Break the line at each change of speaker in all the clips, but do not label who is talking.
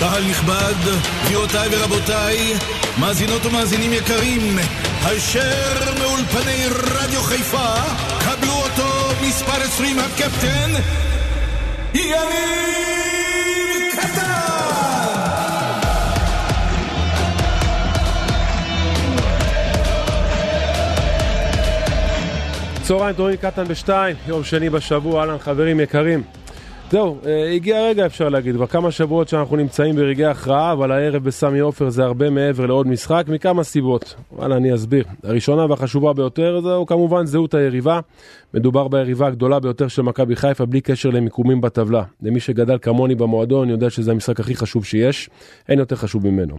קהל נכבד, גבירותיי ורבותיי, מאזינות ומאזינים יקרים, הישר מאולפני רדיו חיפה, קבלו אותו מספר 20 הקפטן, יניב קטן!
צהריים טובים, קטן בשתיים, יום שני בשבוע, אהלן חברים יקרים. זהו, אה, הגיע הרגע אפשר להגיד, כבר כמה שבועות שאנחנו נמצאים ברגעי הכרעה, אבל הערב בסמי עופר זה הרבה מעבר לעוד משחק, מכמה סיבות. וואלה, אני אסביר. הראשונה והחשובה ביותר זהו כמובן זהות היריבה. מדובר ביריבה הגדולה ביותר של מכבי חיפה, בלי קשר למיקומים בטבלה. למי שגדל כמוני במועדון, יודע שזה המשחק הכי חשוב שיש, אין יותר חשוב ממנו.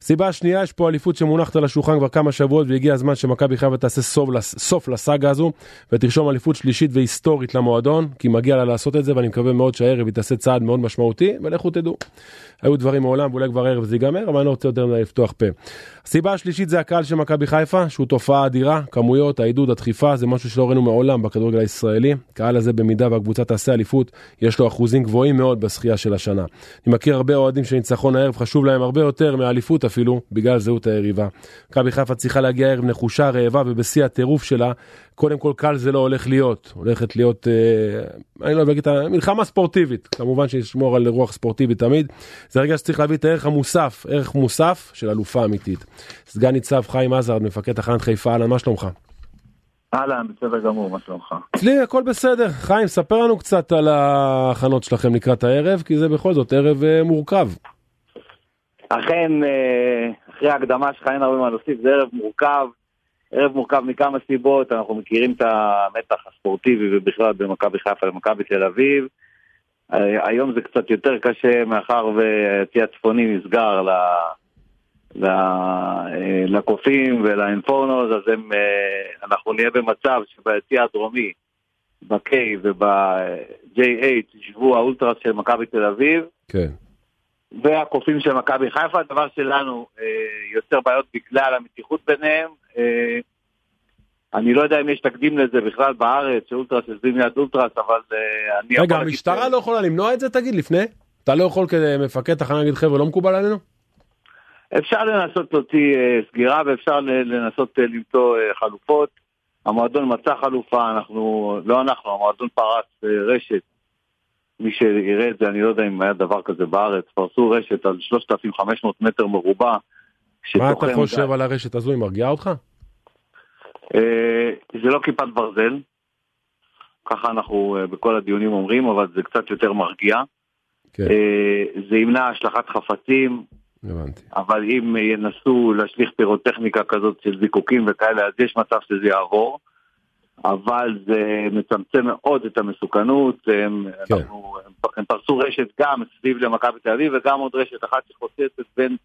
סיבה השנייה, יש פה אליפות שמונחת על השולחן כבר כמה שבועות, והגיע הזמן שמכבי חיפה תעשה סוף, סוף לסאגה הזו, ותרשום אליפות שלישית והיסטורית למועדון, כי מגיע לה לעשות את זה, ואני מקווה מאוד שהערב היא תעשה צעד מאוד משמעותי, ולכו תדעו. היו דברים מעולם, ואולי כבר הערב זה ייגמר, אבל אני לא רוצה יותר לפתוח פה. הסיבה השלישית זה הקהל של מכבי חיפה, שהוא תופעה אדירה, כמויות, העידוד, הדחיפה, זה משהו שלא ראינו מעולם בכדורגל הישראלי. הקהל הזה במידה והקבוצה תעשה אליפות, יש לו אחוזים גבוהים מאוד בשחייה של השנה. אני מכיר הרבה אוהדים שניצחון הערב חשוב להם הרבה יותר מהאליפות אפילו, בגלל זהות היריבה. מכבי חיפה צריכה להגיע הערב נחושה, רעבה ובשיא הטירוף שלה. קודם כל קל זה לא הולך להיות, הולכת להיות, אה, אני לא אגיד, מלחמה ספורטיבית, כמובן שישמור על רוח ספורטיבית תמיד. זה רגע שצריך להביא את הערך המוסף, ערך מוסף של אלופה אמיתית. סגן ניצב חיים עזרד, מפקד תחנת חיפה, אהלן, מה שלומך?
אהלן, בסדר גמור, מה שלומך?
אצלי הכל בסדר. חיים, ספר לנו קצת על ההכנות שלכם לקראת הערב, כי זה בכל זאת ערב uh, מורכב.
אכן, uh, אחרי ההקדמה שלך אין הרבה מה להוסיף, זה ערב מורכב. ערב מורכב מכמה סיבות, אנחנו מכירים את המתח הספורטיבי ובכלל במכבי חיפה למכבי תל אביב. Uh, היום זה קצת יותר קשה מאחר והיציא הצפוני נסגר אה, לקופים ולאינפורנוז, אז הם, אה, אנחנו נהיה במצב שביציע הדרומי, ב-K וב-J8 ישבו האולטרס של מכבי תל אביב.
כן.
והקופים של מכבי חיפה, הדבר שלנו אה, יוצר בעיות בגלל המתיחות ביניהם. אה, אני לא יודע אם יש תקדים לזה בכלל בארץ, שאולטרס יושבים ליד אולטרס, אבל אה, אני...
רגע, המשטרה לא יכולה למנוע את זה, תגיד, לפני? אתה לא יכול כמפקד תחנה להגיד, חבר'ה, לא מקובל עלינו?
אפשר לנסות להוציא uh, סגירה ואפשר לנסות uh, למצוא uh, חלופות. המועדון מצא חלופה, אנחנו, לא אנחנו, המועדון פרץ uh, רשת. מי שיראה את זה, אני לא יודע אם היה דבר כזה בארץ, פרסו רשת על 3,500 מטר מרובע.
מה אתה חושב די... על הרשת הזו, היא מרגיעה אותך?
Uh, זה לא כיפת ברזל, ככה אנחנו uh, בכל הדיונים אומרים, אבל זה קצת יותר מרגיע. כן. Uh, זה ימנע השלכת חפצים,
הבנתי.
אבל אם ינסו להשליך פירוטכניקה כזאת של זיקוקים וכאלה, אז יש מצב שזה יעבור. אבל זה מצמצם מאוד את המסוכנות, הם, כן. אנחנו, הם, הם פרסו רשת גם סביב למכבי תל אביב וגם עוד רשת אחת שחוצצת בין,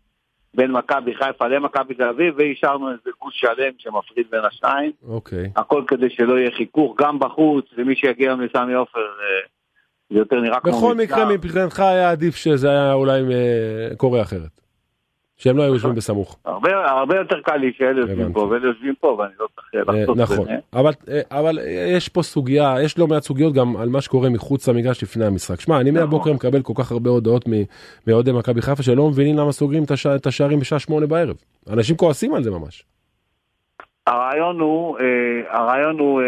בין מכבי חיפה למכבי תל אביב ואישרנו איזה גוש שלם שמפריד בין השניים.
אוקיי.
הכל כדי שלא יהיה חיכוך גם בחוץ, ומי שיגיע היום לסמי עופר אה, זה יותר נראה
כמו... בכל מקרה מבחינתך היה עדיף שזה היה אולי אה, קורה אחרת. שהם לא היו יושבים בסמוך.
הרבה, הרבה יותר קל לי שאלה יושבים פה ואלה יושבים פה ואני לא צריך
אה, לחטוף נכון, אבל, אה, אבל יש פה סוגיה, יש לא מעט סוגיות גם על מה שקורה מחוץ למגרש לפני המשחק. שמע, אני נכון. מהבוקר מקבל כל כך הרבה הודעות מאוהדי מכבי חיפה שלא מבינים למה סוגרים את השערים בשעה שמונה בערב. אנשים כועסים על זה ממש.
הרעיון הוא, אה, הרעיון הוא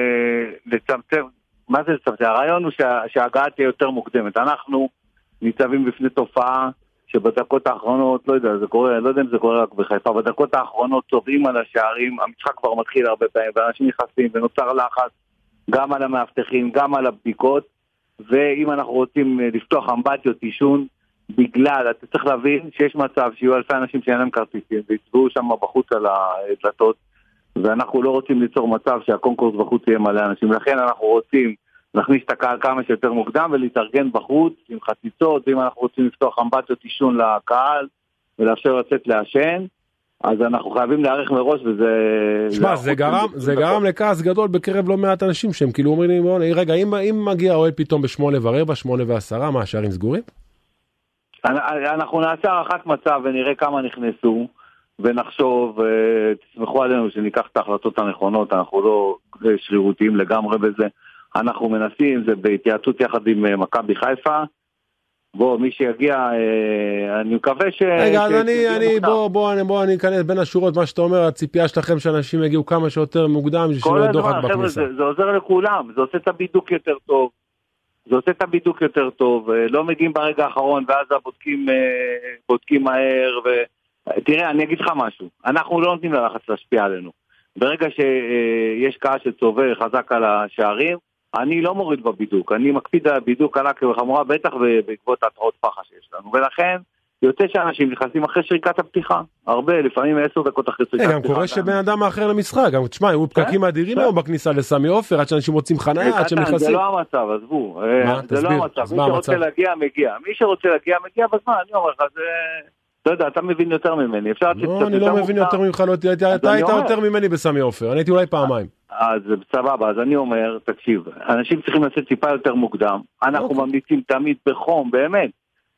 לצמצם, מה זה לצמצם? הרעיון הוא שההגעה תהיה יותר מוקדמת. אנחנו ניצבים בפני תופעה שבדקות האחרונות, לא יודע, זה קורה, לא יודע אם זה קורה רק בחיפה, בדקות האחרונות צובעים על השערים, המשחק כבר מתחיל הרבה פעמים, ואנשים נכנסים, ונוצר לחץ גם על המאבטחים, גם על הבדיקות, ואם אנחנו רוצים אה, לפתוח אמבטיות עישון, בגלל, אתה צריך להבין שיש מצב שיהיו אלפי אנשים שאין להם כרטיסים, ויצבעו שם בחוץ על הדלתות, ואנחנו לא רוצים ליצור מצב שהקונקורס בחוץ יהיה מלא אנשים, לכן אנחנו רוצים להכניס את הקהל כמה שיותר מוקדם ולהתארגן בחוץ עם חציצות, ואם אנחנו רוצים לפתוח אמבטיות עישון לקהל ולאפשר לצאת לעשן, אז אנחנו חייבים להיערך מראש וזה...
שמע, זה גרם, זה גרם לכעס גדול בקרב לא מעט אנשים שהם כאילו אומרים לי, רגע, אם, אם מגיע אוהד פתאום בשמונה ורבע, שמונה ועשרה, מה, השערים סגורים?
אנחנו נעשה הערכת מצב ונראה כמה נכנסו. ונחשוב, אה, תסמכו עלינו שניקח את ההחלטות הנכונות, אנחנו לא שרירותיים לגמרי בזה. אנחנו מנסים, זה בהתייעצות יחד עם אה, מכבי חיפה, בוא, מי שיגיע, אה, אני מקווה ש...
רגע, אז אני, אני. בוא, בוא, אני- בוא, אני אכנס בין השורות, מה שאתה אומר, הציפייה שלכם שאנשים יגיעו כמה שיותר מוקדם, בשביל יהיה דוחק בכניסה.
זה, זה עוזר לכולם, זה עושה את הבידוק יותר טוב. זה עושה את הבידוק יותר טוב, אה, לא מגיעים ברגע האחרון ואז הבודקים בודקים מהר ו... תראה, אני אגיד לך משהו, אנחנו לא נותנים ללחץ להשפיע עלינו. ברגע שיש קהל שצובר חזק על השערים, אני לא מוריד בבידוק, אני מקפיד על הבידוק קלה כחמורה, בטח בעקבות ההתראות פח"ע שיש לנו, ולכן יוצא שאנשים נכנסים אחרי שריקת הפתיחה, הרבה, לפעמים עשר דקות אחרי שריקת
אה,
הפתיחה.
גם קורה שבן אדם מאחר למשחק, גם תשמע, היו פקקים אדירים
כן.
היום בכניסה לסמי עופר, עד שאנשים מוצאים חניה, עד שהם
קטן, זה
נכנסים.
לא המצב, עזבו. אה? זה. לא המצב. מי שרוצה? להגיע, מגיע. מי שרוצה להגיע, מגיע בזמן. אני אומר לך, זה... אתה יודע, אתה מבין יותר ממני. אפשר לצאת
לא,
קצת
אני לא מבין. יותר ממך, לא אתה היית. יותר ממני בסמי עופר, אני הייתי אולי פעמיים.
אז סבבה, אז אני אומר, תקשיב, אנשים צריכים לצאת טיפה יותר מוקדם. אנחנו
אוקיי.
ממליצים תמיד בחום, באמת.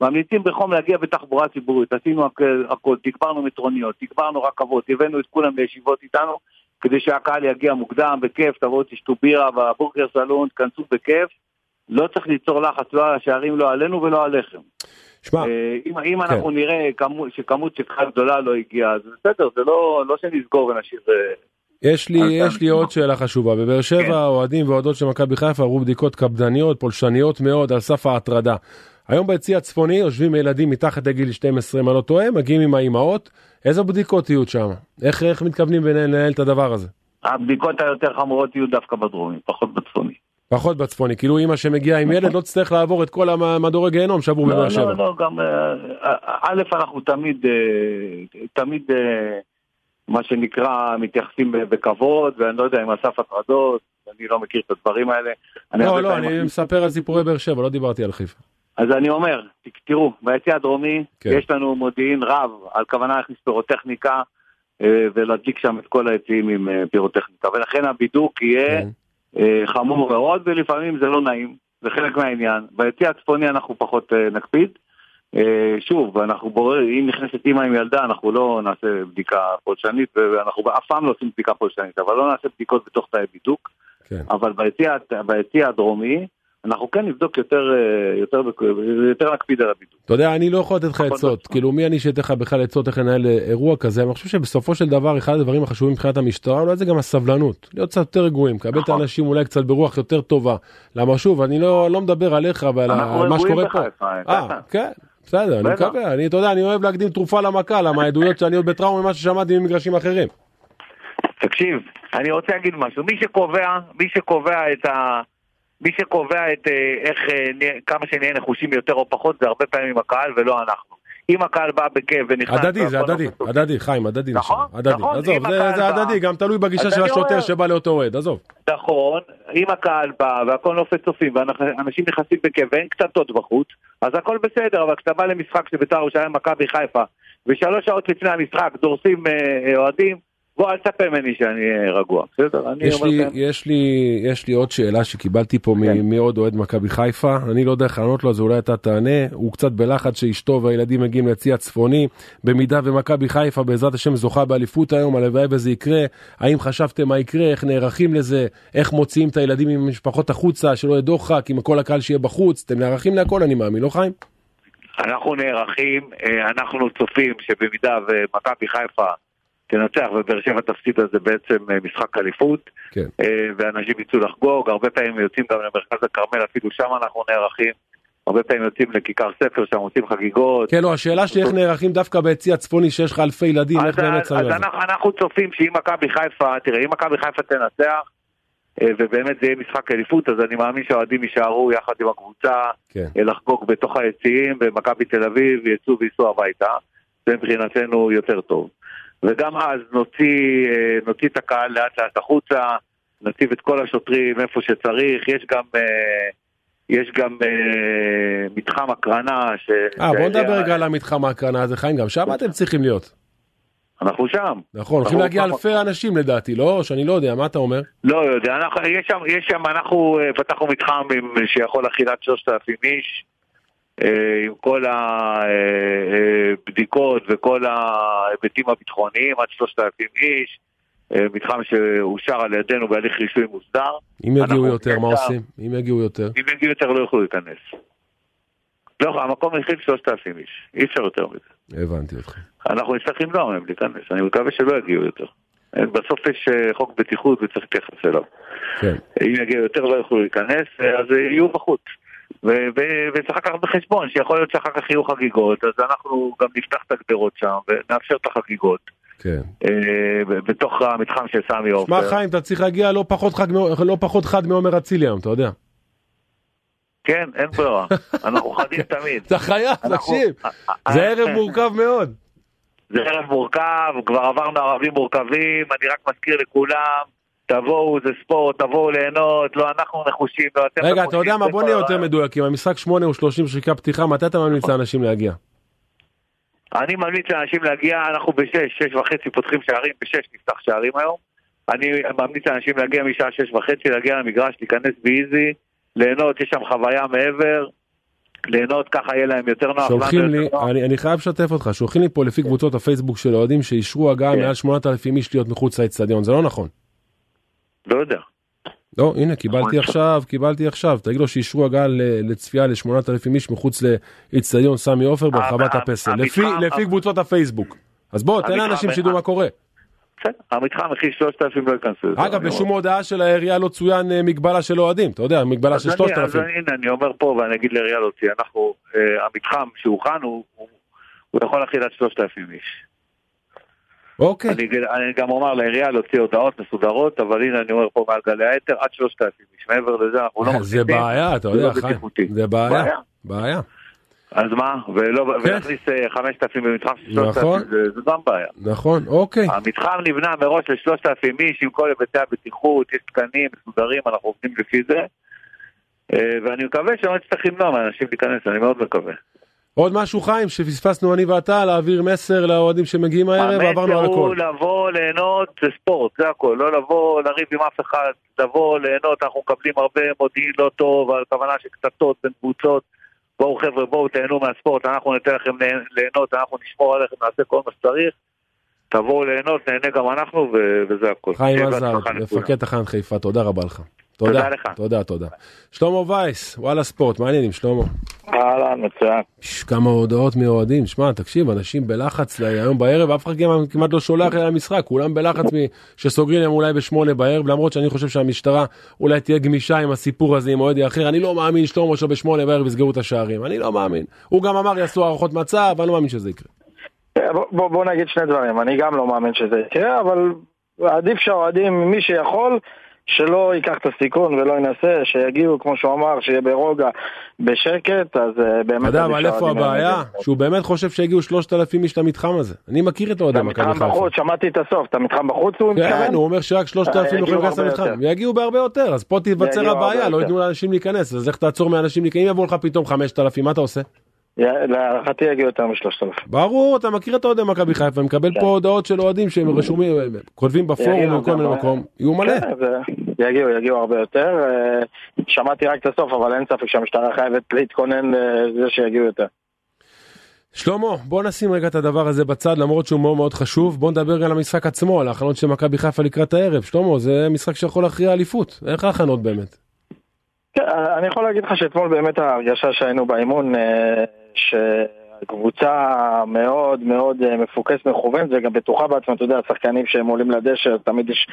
ממליצים בחום להגיע בתחבורה ציבורית. עשינו הכל, הכל, תגברנו מטרוניות, תגברנו רכבות, הבאנו את כולם לישיבות איתנו, כדי שהקהל יגיע מוקדם, בכיף, תבואו תשתו בירה בבורגר סלון, תכנסו בכיף. לא צריך ליצור לחץ, לא על השערים, לא עלינו ולא עליכם.
שמע,
אה, אם, אם
כן.
אנחנו נראה כמות, שכמות קהל גדולה לא הגיעה, אז בסדר, זה לא, לא שנסגור ונשאיר... אה,
יש לי, יש לי עוד שאלה חשובה. בבאר שבע
כן.
האוהדים ואוהדות של מכבי חיפה עברו בדיקות קפדניות, פולשניות מאוד, על סף ההטרדה. היום ביציא הצפוני יושבים ילדים מתחת לגיל 12, אם אני לא טועה, מגיעים עם האימהות. איזה בדיקות יהיו שם? איך, איך מתכוונים לנהל את הדבר הזה?
הבדיקות היותר חמורות יהיו דווקא בדרומי, פחות בצפוני.
פחות בצפוני, כאילו אימא שמגיעה עם ילד לא תצטרך לעבור את כל המדורי גיהנום שעברו
לא,
בבאר שבע.
לא, לא, גם... אה, אה, א', אנחנו תמיד, אה, תמיד, מה שנקרא, מתייחסים בכבוד, ואני לא יודע אם אסף הטרדות, אני לא מכיר את הדברים האלה.
לא, לא, אני מספר על סיפורי באר שבע, לא דיברתי על חיפה.
אז אני אומר, תראו, ביציע הדרומי
כן.
יש לנו מודיעין רב על כוונה להכניס פירוטכניקה ולהדליק שם את כל היציעים עם פירוטכניקה, ולכן הבידוק יהיה
כן.
אה, חמור מאוד, ולפעמים זה לא נעים, זה חלק מהעניין. ביציע הצפוני אנחנו פחות אה, נקפיד. אה, שוב, אנחנו בוררים, אם נכנסת אימא עם ילדה, אנחנו לא נעשה בדיקה פולשנית, ואנחנו אף פעם לא עושים בדיקה פולשנית, אבל לא נעשה בדיקות בתוך תאי בידוק.
כן.
אבל ביציע הדרומי, אנחנו כן נבדוק יותר, אה, יותר, יותר נקפיד על הבידוק.
אתה יודע, אני לא יכול לתת לך
פחות
עצות,
בצפון.
כאילו מי אני שאתן לך בכלל עצות איך לנהל אה, אירוע כזה, אני חושב שבסופו של דבר אחד הדברים החשובים מבחינת המשטרה אולי זה גם הסבלנות, להיות קצת יותר רגועים, לקבל את
נכון.
האנשים אולי קצת ברוח יותר טובה, למה שוב, אני לא לא מדבר עליך ועל מה שקורה פה. אה. כן, בסדר, אני. מקווה, אני, אתה יודע, אני אוהב להקדים תרופה למכה, למה העדויות שאני עוד בטראומה ממה ששמעתי ממגרשים אחרים.
תקשיב, אני רוצה להגיד משהו. מי שקובע, מי שקובע את ה... מי שקובע את אה, איך, אה, כמה שנהיה נחושים יותר או פחות, זה הרבה פעמים הקהל ולא אנחנו. אם הקהל בא בכיף ונכנס...
הדדי, זה
והכל
הדדי. הדדי, חיים, הדדי
נכון,
הדדי,
נכון,
עזוב, זה- זה הדדי, גם תלוי בגישה של השוטר
אומר-
שבא לאותו אוהד, עזוב.
נכון, אם הקהל בא והכל נופל צופים ואנשים נכנסים בכיף ואין קטטות בחוץ, אז הכל בסדר, אבל כשאתה בא למשחק של בית"ר ירושלים מכבי חיפה ושלוש שעות לפני המשחק דורסים אה, אוהדים, בוא אל תצפה ממני שאני אהיה רגוע, בסדר? אני
יש לי, יש, לי, יש לי עוד שאלה שקיבלתי פה
כן.
מעוד אוהד מכבי חיפה, אני לא יודע איך לענות לו, אז אולי אתה תענה, הוא קצת בלחץ שאשתו והילדים מגיעים ליציא הצפוני, במידה ומכבי חיפה בעזרת השם זוכה באליפות היום, הלוואי וזה יקרה, האם חשבתם מה יקרה, איך נערכים לזה, איך מוציאים את הילדים עם המשפחות החוצה, שלא יהיה דוחק, עם כל הקהל שיהיה בחוץ, אתם נערכים להכל אני מאמין, לא חיים?
אנחנו נערכים, אה, אנחנו צופים שבמידה ומכבי חיפה תנצח ובאר שבע תפסיד אז זה בעצם אה, משחק אליפות
כן.
אה, ואנשים יצאו לחגוג, הרבה פעמים יוצאים גם למרכז הכרמל, אפילו שם אנחנו נערכים הרבה פעמים יוצאים לכיכר ספר שם עושים חגיגות
כן, לא, השאלה שלי איך נערכים דווקא ביציא הצפוני שיש לך אלפי ילדים, איך באמת שמים
אז? אנחנו, אנחנו צופים שאם מכבי חיפה, תראה, אם מכבי חיפה תנצח, אה, ובאמת זה יהיה משחק אליפות, אז אני מאמין שהאוהדים יישארו יחד עם הקבוצה
כן.
אה, לחגוג בתוך היציעים, ומכבי תל אביב יצאו וייסעו הביתה, זה מבחינתנו יותר טוב. וגם אז נוציא, אה, נוציא את הקהל לאט לאט החוצה, נציב את כל השוטרים איפה שצריך, יש גם... אה, יש גם אה, מתחם הקרנה ש...
אה, בוא נדבר רגע על המתחם ההקרנה הזה, חיים, גם שם אתם צריכים להיות.
אנחנו שם.
נכון, הולכים להגיע
כמה-
אלפי אנשים לדעתי, לא? שאני לא יודע, מה אתה אומר?
לא יודע, אנחנו, יש, שם, יש שם, אנחנו פתחנו מתחם עם, שיכול להכיל עד 3,000 איש, עם כל הבדיקות וכל ההיבטים הביטחוניים, עד 3,000 איש, אה, מתחם שאושר על ידינו בהליך רישוי מוסדר.
אם יגיעו יותר, מה עושים? אם יגיעו יותר.
אם יגיעו יותר לא יוכלו להיכנס. לא, המקום מכיל 3,000 איש, אי אפשר יותר מזה.
הבנתי אותך.
אנחנו נצטרך למנוע מהם להיכנס, אני מקווה שלא יגיעו יותר. בסוף יש אה, חוק בטיחות וצריך להתייחס אליו.
כן.
אם יגיעו יותר לא יוכלו להיכנס, אה, אז יהיו בחוץ. ו- ו- וצריך לקחת בחשבון שיכול להיות שאחר כך יהיו חגיגות, אז אנחנו גם נפתח את הגדרות שם ונאפשר את החגיגות
כן.
אה, בתוך המתחם של סמי עופר.
שמע חיים, אתה צריך להגיע לא פחות חד לא פחות חד מעומר אצילי היום, אתה יודע.
כן, אין ברירה. אנחנו חדים תמיד.
אתה חייב, תקשיב.
אה,
זה
אה,
ערב מורכב מאוד.
זה ערב מורכב, כבר עברנו ערבים מורכבים, אני רק מזכיר לכולם, תבואו, זה ספורט, תבואו ליהנות, לא אנחנו נחושים, לא אתם
רגע, אתה יודע
נחושים,
מה? בוא נהיה יותר מדויקים. המשחק 8 הוא 30 שריקה פתיחה, מתי אתה ממליץ לאנשים להגיע?
אני ממליץ לאנשים להגיע, אנחנו בשש, שש וחצי פותחים שערים, בשש נפתח שערים היום. אני ממליץ לאנשים להגיע משעה שש וחצי, להגיע למגרש, להיכנס באיזי, ליהנות, יש שם חוויה מעבר, ליהנות, ככה יהיה להם יותר נוח.
שולחים לי,
יותר נוח.
אני אני חייב לשתף אותך, שולחים לי פה לפי קבוצות הפייסבוק של אוהדים שאישרו הגעה
כן.
מעל 8,000 איש להיות מחוץ לאצטדיון, זה לא נכון.
לא יודע.
לא, הנה, קיבלתי
נכון.
עכשיו, קיבלתי עכשיו, תגיד לו שאישרו הגעה ל- לצפייה ל-8,000 איש מחוץ לאצטדיון סמי עופר ברחבת הפסל, לפי- קבוצות הפייסבוק. אז בוא, תן לאנשים שידעו מה קורה.
בסדר, המתחם מכיל 3,000 לא ייכנסו.
אגב. בשום הודעה של העירייה לא צוין אה, מגבלה של אוהדים, אתה יודע, מגבלה של
אני-
3,000.
אז הנה, אני אומר פה ואני אגיד לעירייה להוציא, אנחנו, אה, המתחם שהוכן הוא- הוא יכול להכיל עד 3,000 איש.
אוקיי,
אני, אני גם אומר לעירייה להוציא הודעות מסודרות, אבל הנה אני אומר פה מעל גלי האתר, עד 3,000 איש. מעבר לזה אנחנו לא
זה
מכניסים.
בעיה, אתה
זה
יודע,
לא
חיים. זה בעיה,
בעיה. אז מה? ולא,
כן.
ולהכניס אה, 5,000 במתחם של 3,000
נכון.
זה, זה גם בעיה.
נכון, אוקיי.
המתחם נבנה מראש ל-3,000 איש עם כל היבטי הבטיחות, יש תקנים מסודרים, אנחנו עובדים לפי זה. אה, ואני מקווה שלא נצטרך למנוע מאנשים להיכנס, אני מאוד מקווה.
עוד משהו חיים שפספסנו אני ואתה להעביר מסר לאוהדים שמגיעים הערב ועברנו על
המסר הוא
הכל.
לבוא, ליהנות, זה ספורט, זה הכל. לא לבוא, לריב עם אף אחד, לבוא, ליהנות, אנחנו מקבלים הרבה מודיעין לא טוב, על כוונה של קטטות בין קבוצות. בואו חבר'ה, בואו תהנו מהספורט, אנחנו ניתן לכם ליהנות, אנחנו נשמור עליכם, נעשה כל מה שצריך. תבואו ליהנות, נהנה גם אנחנו, וזה הכל.
חיים עזר. מפקד תחנת חיפה, תודה רבה לך.
תודה
תודה,
לך.
תודה, תודה. שלמה וייס, וואלה ספורט, מה העניינים שלמה?
אהלן, מצוין.
כמה הודעות מאוהדים, שמע, תקשיב, אנשים בלחץ היום בערב, אף אחד כמעט לא שולח אל המשחק, כולם בלחץ שסוגרים להם אולי בשמונה בערב, למרות שאני חושב שהמשטרה אולי תהיה גמישה עם הסיפור הזה עם אוהדי אחר, אני לא מאמין שלמה שבשמונה בערב יסגרו את השערים, אני לא מאמין. הוא גם אמר יעשו הערכות מצב, אני לא מאמין שזה יקרה.
בוא, בוא נגיד שני דברים, אני גם לא מאמין שזה יקרה, אבל עדיף שהאוהדים, מי שיכול, שלא ייקח את הסיכון ולא ינסה, שיגיעו, כמו שהוא אמר, שיהיה ברוגע, בשקט, אז אה, באמת...
אתה יודע, אבל איפה הבעיה? שהוא באמת חושב שהגיעו שלושת אלפים איש למתחם הזה. אני מכיר את אוהדי מכבי חיפה.
בחוץ, שמעתי את הסוף, את המתחם בחוץ הוא
כן,
מתכוון?
הוא אומר שרק שלושת אלפים
יגיעו
יכולים להיכנס למתחם. יגיעו בהרבה יותר, אז פה תיווצר הבעיה, לא. ייתנו לאנשים להיכנס, אז איך תעצור מאנשים להיכנס? אם יבואו לך פתאום חמשת אלפים, מה אתה עושה?
להערכתי יגיעו יותר משלושת אלפים.
ברור, אתה מכיר את אוהדי מכבי חיפה, מקבל
כן.
פה הודעות של אוהדים שהם רשומים, כותבים בפורום
יגיעו
בכל
גם,
מיני
אה,
מקום, יהיו מלא.
כן, יגיעו, יגיעו הרבה יותר. אה, שמעתי רק את הסוף, אבל אין ספק שהמשטרה חייבת להתכונן לזה שיגיעו יותר.
שלמה, בוא נשים רגע את הדבר הזה בצד, למרות שהוא מאוד מאוד חשוב, בוא נדבר על המשחק עצמו, על ההכנות של מכבי חיפה לקראת הערב. שלמה, זה משחק שיכול להכריע אליפות, איך ההכנות באמת?
כן, אני יכול להגיד לך שאתמול באמת ההרגשה שהיינו באימון, אה, שהקבוצה מאוד מאוד אה, מפוקסת, מכוונת וגם בטוחה בעצמה, אתה יודע, השחקנים שהם עולים לדשא, תמיד יש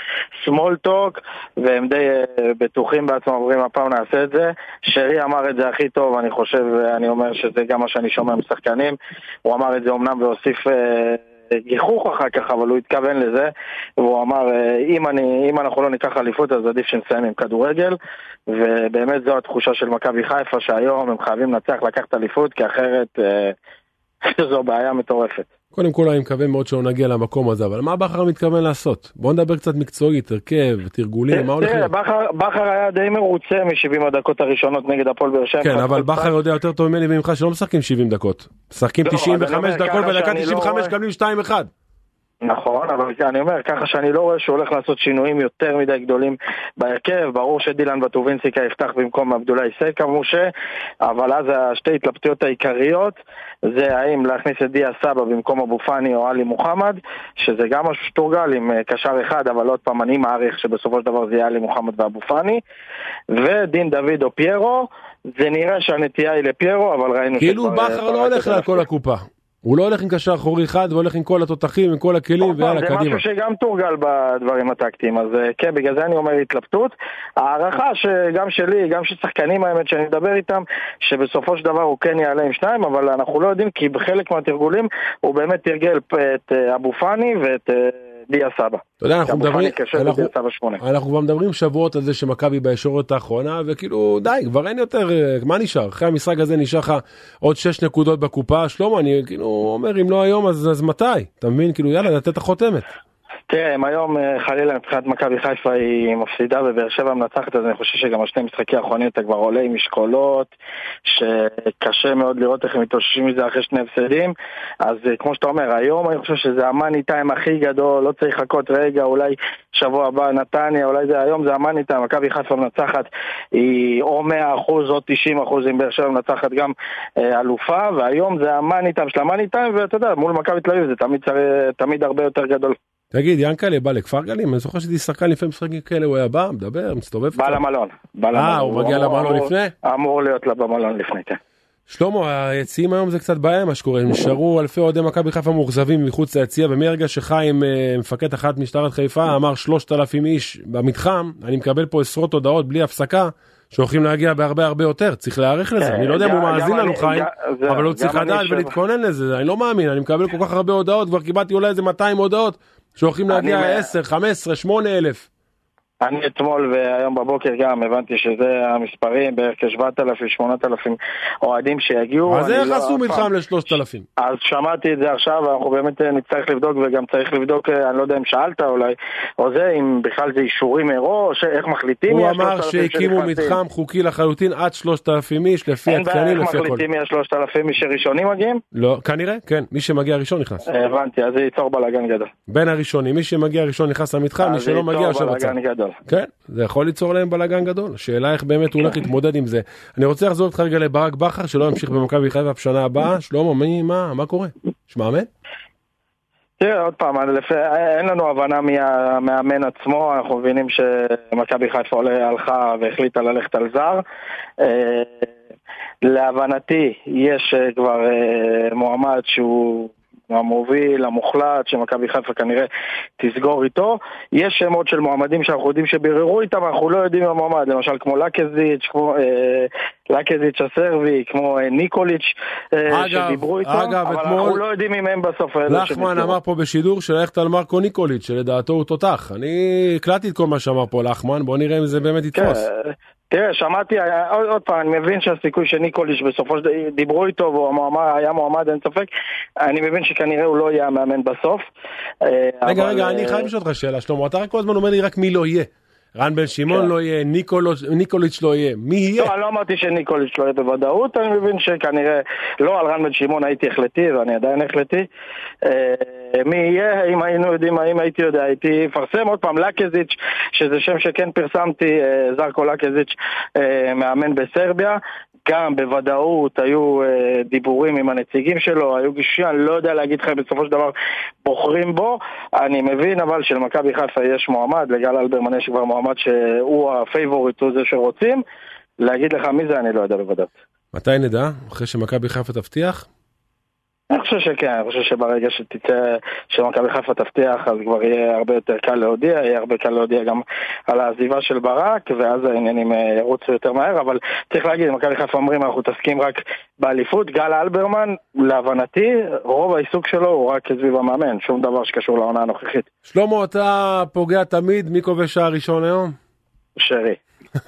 small talk, והם די אה, בטוחים בעצמם, אומרים הפעם נעשה את זה. שרי אמר את זה הכי טוב, אני חושב, אני אומר שזה גם מה שאני שומע משחקנים. הוא אמר את זה אמנם והוסיף... גיחוך אחר כך, אבל הוא התכוון לזה, והוא אמר, אה, אם, אני, אם אנחנו לא ניקח אליפות אז עדיף שנסיים עם כדורגל, ובאמת זו התחושה של מכבי חיפה, שהיום הם חייבים לנצח, לקחת אליפות, כי אחרת אה, זו בעיה מטורפת.
קודם כל אני מקווה מאוד שלא נגיע למקום הזה, אבל מה בכר מתכוון לעשות? בוא נדבר קצת מקצועית, הרכב, תרגולים, מה הולך
תראה,
להיות?
בכר- היה די מרוצה מ-70 הדקות הראשונות נגד הפועל באר שבע.
כן, אבל בכר יודע יותר טוב ממני וממך שלא משחקים 70 דקות. משחקים
לא, אז אני
95
אומר,
דקות בדקה
שאני לא
95
רואה-
מקבלים 2-1.
נכון, אבל אני אומר, ככה שאני לא רואה שהוא הולך לעשות שינויים יותר מדי גדולים בהרכב, ברור שדילן בטובינסיקה יפתח במקום עבדולאי סקה משה, אבל אז השתי התלבטויות העיקריות זה האם להכניס את דיה סבא במקום אבו פאני או עלי מוחמד, שזה גם משהו שתורגל עם אה, קשר אחד, אבל עוד פעם אני מעריך שבסופו של דבר זה יהיה עלי מוחמד ואבו פאני, ודין דוד או פיירו, זה נראה שהנטייה היא לפיירו, אבל ראינו
כאילו בכר לא הולך לכל הקופה. הוא לא הולך עם קשר אחורי אחד והולך עם כל התותחים, עם כל הכלים ויאללה
זה
קדימה.
משהו שגם תורגל בדברים הטקטיים, אז אה, כן, בגלל זה אני אומר התלבטות. הערכה שגם שלי, גם של שחקנים האמת שאני מדבר איתם, שבסופו של דבר הוא כן יעלה עם שניים, אבל אנחנו לא יודעים כי בחלק מהתרגולים הוא באמת תרגל את אה, אבו פאני ואת אה, דיה סבא.
אתה יודע, אנחנו מדברים, אנחנו-. אנחנו כבר מדברים שבועות על זה שמכבי בישורת האחרונה, וכאילו די, כבר אין יותר, אה, מה נשאר? אחרי המשחק הזה נשאר לך עוד 6 נקודות בקופה, שלמה, אני כאילו אומר, אם לא היום אז, אז מתי? אתה מבין? כאילו יאללה, לתת את החותמת.
תראה, אם היום אה, חלילה מבחינת מכבי חיפה היא מפסידה ובאר שבע מנצחת, אז אני חושב שגם השני משחקי האחרונים אתה כבר עולה עם משקולות, שקשה מאוד לראות איך הם מתאוששים מזה אחרי שני הפסדים. אז אה, כמו שאתה אומר, היום אני חושב שזה המאני טיים הכי גדול, לא צריך לחכות רגע, אולי שבוע הבא נתניה, אולי זה היום זה המאני טיים, מכבי חיפה מנצחת היא או 100% או 90% אם באר שבע מנצחת גם אה, אלופה, והיום זה המאני טיים של המאני טיים, ואתה יודע, מול מכבי תל אביב זה תמיד, תמיד הרבה יותר גדול.
תגיד, ינקלה בא לכפר גלים? אני זוכר שהייתי שחקן לפעמים משחקים כאלה, הוא היה בא, מדבר, מסתובב
בא. למלון.
אה. הוא מגיע למלון לפני?
אמור להיות לה במלון לפני, כן.
שלמה, היציעים היום זה קצת בעיה מה שקורה, נשארו אלפי אוהדי מכבי חיפה מאוכזבים מחוץ ליציע, ומרגע שחיים, אה, מפקד תחנת משטרת חיפה, אמר 3,000 איש במתחם, אני מקבל פה עשרות הודעות בלי הפסקה, שהולכים להגיע בהרבה הרבה יותר, צריך להיערך לזה,
כן,
אני לא יודע אם הוא מאזין לנו חיים, אבל הוא צריך לדעת ולהתכונן לזה, אני לא מאמין, אני מקבל כל כך הרבה הודעות, כבר קיבלתי אולי איזה 200 הודעות, שהולכים להגיע
מ-
10, 15, 8 אלף.
אני אתמול והיום בבוקר גם הבנתי שזה המספרים, בערך כ-7,000, 8,000 אוהדים שיגיעו.
אז איך
לא-
עשו
אף
מתחם
פעם-
ל-3,000?
אז שמעתי את זה עכשיו, אנחנו באמת אה, נצטרך לבדוק וגם צריך לבדוק, אה, אני לא יודע אם שאלת אולי, או זה, אם בכלל זה אישורים מראש, איך מחליטים
הוא אמר
ה-3,000
שהקימו. מתחם חוקי לחלוטין עד 3,000 איש, לפי
אין בעיה,
התקנים,
איך
לפי הכל.
מחליטים מי ה-3,000 מי שראשונים מגיעים?
לא, כנראה, כן, מי שמגיע ראשון נכנס.
הבנתי, אז זה ייצור בלאגן גדול.
בין הראשונים, מי שמגיע ראשון נכנס למתחם, מי שלא מגיע יושב בצד.
גדול.
כן, זה יכול ליצור להם בלאגן גדול. השאלה איך באמת הוא הולך להתמודד עם זה. אני רוצה לחזור איתך רגע לברק בכר, שלא ימשיך במכבי חיפה בשנה הבאה. שלמה, מי, מה, מה קורה? יש מאמן?
תראה, עוד פעם, אין לנו הבנה מי המאמן עצמו, אנחנו מבינים שמכבי חיפה הלכה והחליטה ללכת על זר. אה, להבנתי, יש כבר אה, מועמד שהוא המוביל, המוחלט, שמכבי חיפה כנראה תסגור איתו. יש שמות של מועמדים שאנחנו יודעים שביררו איתם, אנחנו לא יודעים המועמד, למשל כמו לקזיץ', כמו אה, לקזיץ' הסרבי, כמו אה, ניקוליץ', אה,
אגב,
שדיברו איתו,
אגב,
אבל
אתמול-
אנחנו לא יודעים אם הם בסוף האלה
לחמן
שנסגרו.
אמר פה בשידור שללכת על מרקו ניקוליץ', שלדעתו הוא תותח. אני הקלטתי את כל מה שאמר פה לחמן, בוא נראה אם זה באמת יתפוס.
כן, תראה, שמעתי, היה- עוד, עוד פעם, אני מבין שהסיכוי שניקוליץ' בסופו של דבר, דיברו איתו והוא המועמד, היה מועמד, אין ספק, אני מבין שכנראה הוא לא יהיה המאמן בסוף. אה,
רגע,
אבל,
רגע,
אה,
אני חייב לשאול אותך שאלה, שלמה, אתה רק כל הזמן אומר לי רק מי לא יהיה. רן בן שמעון
כן.
לא יהיה, ניקוליץ' לא יהיה, מי יהיה?
לא, אני לא אמרתי שניקוליץ' לא יהיה בוודאות, אני מבין שכנראה, לא על רן בן שמעון הייתי החלטי ואני עדיין החלטי. אה, מי יהיה, אם היינו יודעים, אם הייתי יודע, הייתי מפרסם עוד פעם, לקזיץ', שזה שם שכן פרסמתי, אה, ז'רקו לאזטיץ', אה, מאמן בסרביה. גם בוודאות היו אה, דיבורים עם הנציגים שלו, היו גישושים, אני לא יודע להגיד לך אם בסופו של דבר בוחרים בו. אני מבין אבל שלמכבי חיפה יש מועמד, לגל אלברמן יש כבר מועמד שהוא הפייבוריט, הוא זה שרוצים. להגיד לך מי זה אני לא יודע בוודאות.
מתי נדע? אחרי שמכבי חיפה תבטיח?
אני חושב שכן, אני חושב שברגע שתצא, שמכבי חיפה תבטיח, אז כבר יהיה הרבה יותר קל להודיע, יהיה הרבה קל להודיע גם על העזיבה של ברק, ואז העניינים אה, ירוצו יותר מהר, אבל צריך להגיד, מכבי חיפה אומרים, אנחנו מתעסקים רק באליפות, גל אלברמן, להבנתי, רוב העיסוק שלו הוא רק סביב המאמן, שום דבר שקשור לעונה הנוכחית.
שלמה, אתה פוגע תמיד, מי כובש שער ראשון היום?
שרי.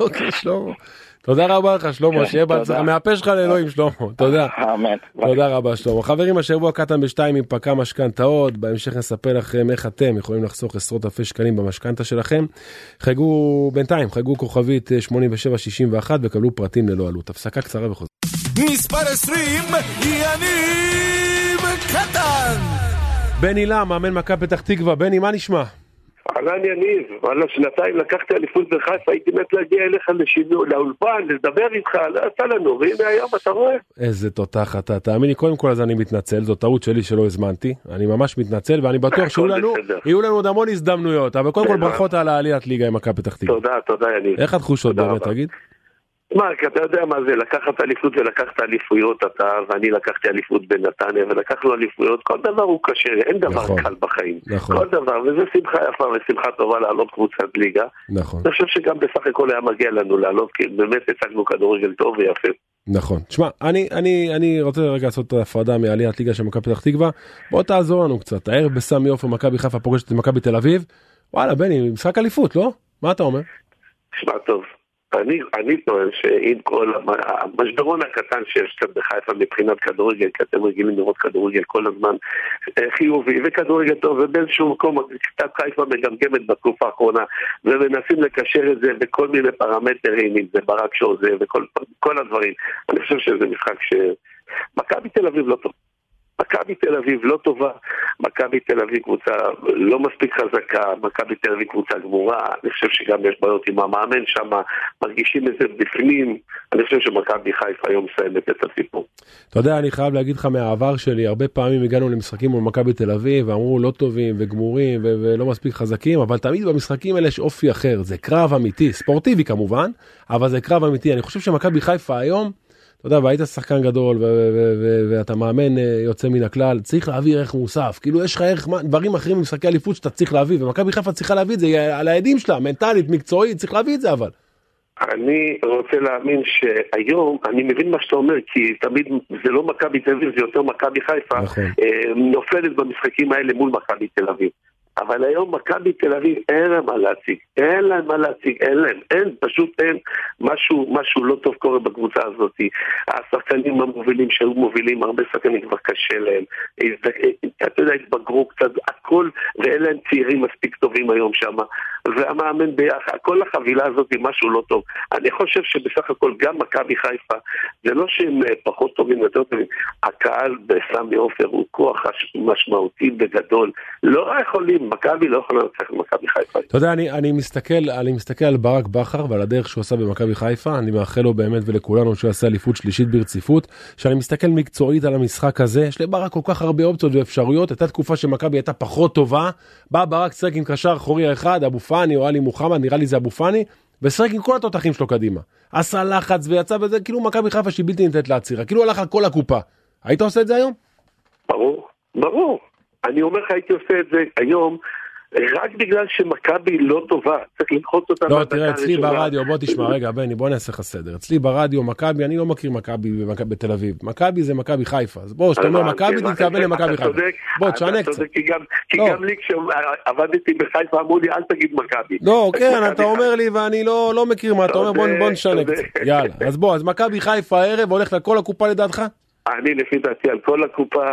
אוקיי, שלמה. תודה רבה לך, שלמה, שיהיה
תודה.
בהצלחה. מהפה שלך לאלוהים, שלמה. תודה.
אמן.
תודה רבה שלמה. חברים, השבוע קטן בשתיים עם פקה משכנתאות, בהמשך נספר לכם איך אתם יכולים לחסוך עשרות אלפי שקלים במשכנתה שלכם. חייגו בינתיים, חייגו כוכבית 8761 וקבלו פרטים ללא עלות. הפסקה קצרה וחוזר.
מספר 20, יניב קטן!
בן הילה, מאמן מכבי פתח תקווה. בני, מה נשמע?
אהלן יניב, וואלה שנתיים לקחתי אליפות בחיפה, הייתי מת להגיע אליך לשידור, לאולפן, לדבר איתך, לא יצא לנו, והנה היום אתה רואה.
איזה תותח אתה, תאמין לי, קודם כל אז אני מתנצל, זו טעות שלי שלא הזמנתי, אני ממש מתנצל ואני בטוח שיהיו לנו. יהיו לנו עוד המון הזדמנויות, אבל קודם כל. ברכות על העליית ליגה עם מכבי פתח תקווה.
תודה, תודה יניב.
איך התחושות באמת. תגיד?
כי אתה יודע מה זה, לקחת אליפות ולקחת אליפויות אתה, ואני לקחתי אליפות בנתניה, ולקחנו אליפויות, כל דבר הוא קשה, אין דבר
נכון.
קל בחיים.
נכון.
כל דבר, וזה שמחה יפה ושמחה טובה לעלות קבוצת ליגה.
נכון,
אני חושב שגם בסך הכל היה מגיע לנו לעלות, כי באמת הצגנו כדורגל טוב ויפה.
נכון. תשמע, אני, אני, אני רוצה רגע לעשות את ההפרדה מעליית ליגה של מכבי פתח תקווה, בוא תעזור לנו קצת, הערב בסמי עופר מכבי חיפה פוגשת את מכבי תל אביב, וואלה בני, משחק אליפות, לא? מה אתה אומר?
תשמע טוב, אני, אני טוען שעם כל המ- המשברון הקטן שיש כאן בחיפה מבחינת כדורגל, כי אתם רגילים לראות כדורגל כל הזמן אה, חיובי וכדורגל טוב, ובאיזשהו מקום קצת חיפה מגמגמת בתקופה האחרונה, ומנסים לקשר את זה בכל מיני פרמטרים, אם זה ברק שעוזב וכל כל הדברים. אני חושב שזה משחק ש... מכבי תל אביב לא טוב. מכבי תל אביב לא טובה, מכבי תל אביב קבוצה לא מספיק חזקה, מכבי תל אביב קבוצה גמורה, אני חושב שגם יש בעיות עם המאמן שם, מרגישים את זה בפנים, אני חושב שמכבי חיפה היום מסיימת את הסיפור.
אתה יודע, אני חייב להגיד לך מהעבר שלי, הרבה פעמים הגענו למשחקים מול מכבי תל אביב, ואמרו לא טובים וגמורים ו- ולא מספיק חזקים, אבל תמיד במשחקים האלה יש אופי אחר, זה קרב אמיתי, ספורטיבי כמובן, אבל זה קרב אמיתי. אני חושב שמכבי חיפה היום, אתה יודע, והיית שחקן גדול ואתה מאמן אה, יוצא מן הכלל, צריך להביא ערך מוסף, כאילו יש לך ערך, דברים אחרים במשחקי אליפות שאתה צריך להביא, ומכבי חיפה צריכה להביא את זה על הידים שלה, מנטלית, מקצועית, צריך להביא את זה אבל.
אני רוצה להאמין שהיום, אני מבין מה שאתה אומר, כי תמיד זה לא מכבי תל אביב, זה יותר מכבי חיפה,
נכון.
אה, נופלת במשחקים האלה מול מכבי תל אביב. אבל היום מכבי תל אביב אין להם מה להציג, אין להם מה להציג, אין להם, אין, פשוט אין, משהו, משהו לא טוב קורה בקבוצה הזאת. השחקנים המובילים שהיו מובילים, הרבה שחקנים כבר קשה להם, הזד- אתה יודע, התבגרו קצת, הכל, ואין להם צעירים מספיק טובים היום שם, והמאמן ביחד, כל החבילה הזאת היא משהו לא טוב. אני חושב שבסך הכל גם מכבי חיפה, זה לא שהם אה, פחות טובים, יותר טובים, הקהל בסמי עופר הוא כוח משמעותי וגדול, לא יכולים, מכבי לא יכולה לנצח את מכבי חיפה.
אתה יודע, אני, אני מסתכל, אני מסתכל על ברק בכר ועל הדרך שהוא עשה במכבי חיפה, אני מאחל לו באמת ולכולנו שהוא יעשה אליפות שלישית ברציפות. כשאני מסתכל מקצועית על המשחק הזה, יש לברק כל כך הרבה אופציות ואפשרויות, הייתה תקופה שמכבי הייתה פחות טובה, בא ברק שיחק עם קשר אחורי האחד, אבו פאני או עלי מוחמד, נראה לי זה אבו פאני, ושיחק עם כל התותחים שלו קדימה. עשה לחץ ויצא וזה, כאילו מכבי חיפה שהיא בלתי ניתנת לעצירה, כאילו הלך על כל הקופה. היית עושה את זה היום?
ברור, ברור. אני אומר לך, הייתי עושה את זה היום. רק בגלל שמכבי לא טובה, צריך לדחות אותה
לא, תראה, אצלי
הראשונה.
ברדיו, בוא תשמע, רגע, בני, בוא נעשה לך סדר. אצלי ברדיו, מכבי, אני לא מכיר מכבי בתל אביב. מכבי זה מכבי חיפה. אז בוא, כשאתה אומר
הבנתי,
מכבי. תתכוון למכבי חיפה. בוא, תשנה קצת.
כי גם- כי
לא.
גם לי כשעבדתי בחיפה אמרו לי, אל תגיד מכבי.
לא, כן, אתה אומר לי ואני לא לא מכיר מה אתה אומר, בוא- נשנה. קצת. יאללה, אז בוא, אז מכבי חיפה הערב הולך לכל הקופה לדעתך?
אני לפי דעתי על כל הקופה,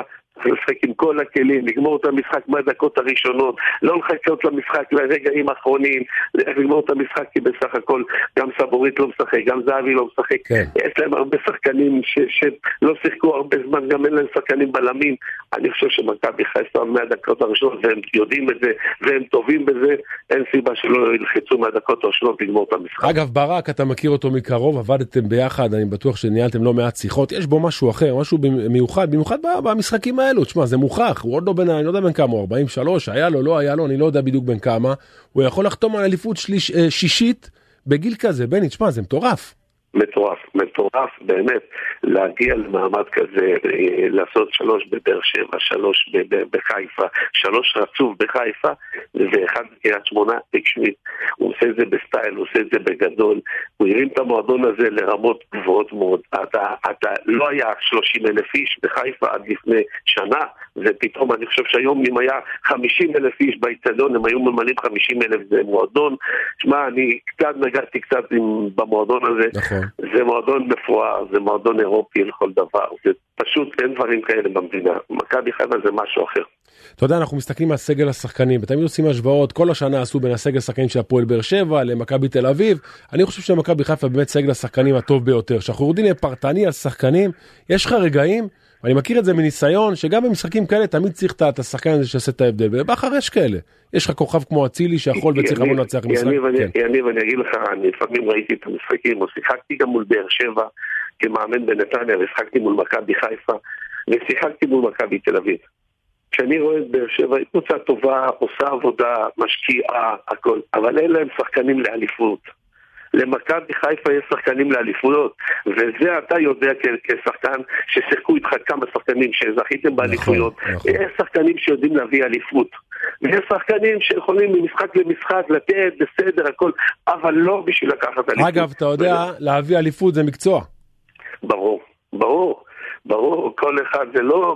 לשחק עם כל הכלים, לגמור את המשחק מהדקות הראשונות, לא לחכות למשחק לרגעים האחרונים, לגמור את המשחק כי בסך הכל גם סבורית לא משחק, גם זהבי לא משחק.
כן.
יש להם הרבה שחקנים ש- שלא שיחקו הרבה זמן, גם אין להם שחקנים בלמים. אני חושב שמכבי חיפה מהדקות הראשונות, והם יודעים את זה, והם טובים בזה, אין סיבה שלא ילחצו מהדקות הראשונות לגמור את המשחק.
אגב, ברק, אתה מכיר אותו מקרוב, עבדתם ביחד, אני בטוח שניהלתם לא מעט שיחות, יש בו משהו אחר, משהו מיוחד, במיוחד ב- במשחקים האלו, תשמע, זה מוכח, הוא עוד לא בן, אני לא יודע בן כמה הוא, 43, היה לו, לא היה לו, אני לא יודע בדיוק בן כמה, הוא יכול לחתום על אליפות שליש, אה, שישית בגיל כזה, בני, תשמע, זה מטורף.
מטורף, מטורף באמת להגיע למעמד כזה, אה, לעשות שלוש בבאר שבע, שלוש בחיפה, שלוש רצוף בחיפה ואחד בקריית שמונה, תקשיב, הוא עושה את זה בסטייל, הוא עושה את זה בגדול, הוא הרים את המועדון הזה לרמות גבוהות מאוד. אתה, אתה לא היה 30 אלף איש בחיפה עד לפני שנה, ופתאום אני חושב שהיום אם היה 50 אלף איש באיצטדיון, הם היו ממלאים 50 אלף, זה מועדון. שמע, אני קצת נגעתי קצת עם, במועדון הזה.
נכון.
זה מועדון מפואר, זה מועדון אירופי לכל דבר, זה פשוט אין דברים כאלה במדינה. מכבי חיפה זה משהו אחר.
אתה יודע, אנחנו מסתכלים על סגל השחקנים, ותמיד עושים השוואות, כל השנה עשו בין הסגל השחקנים של הפועל באר שבע למכבי תל אביב. אני חושב שמכבי חיפה באמת סגל השחקנים הטוב ביותר. כשאנחנו יורדים פרטני על שחקנים, יש לך רגעים, ואני מכיר את זה מניסיון, שגם במשחקים כאלה תמיד צריך את השחקן הזה שיעשה את ההבדל, ובכר יש כאלה. יש לך כוכב כמו אצילי שיכול וצריך לבוא לנצח משחק.
יניב, אני אגיד לך, אני לפעמים ראיתי את המשחקים, או שיחקתי גם מול באר שבע כמאמן בנתניה, ושיחקתי מול מכבי חיפה, ושיחקתי מול מכבי תל אביב. כשאני רואה את באר שבע, היא קבוצה טובה, עושה עבודה, משקיעה, הכל, אבל אין להם שחקנים לאליפות. למכבי חיפה יש שחקנים לאליפויות, וזה אתה יודע כשחקן ששיחקו איתך כמה שחקנים שזכיתם באליפויות. נכון, נכון. יש שחקנים שיודעים להביא אליפות. ויש שחקנים שיכולים ממשחק למשחק לתת בסדר הכל, אבל לא בשביל לקחת אליפות.
אגב, אתה יודע, להביא אליפות זה מקצוע.
ברור, ברור. ברור, כל אחד זה לא,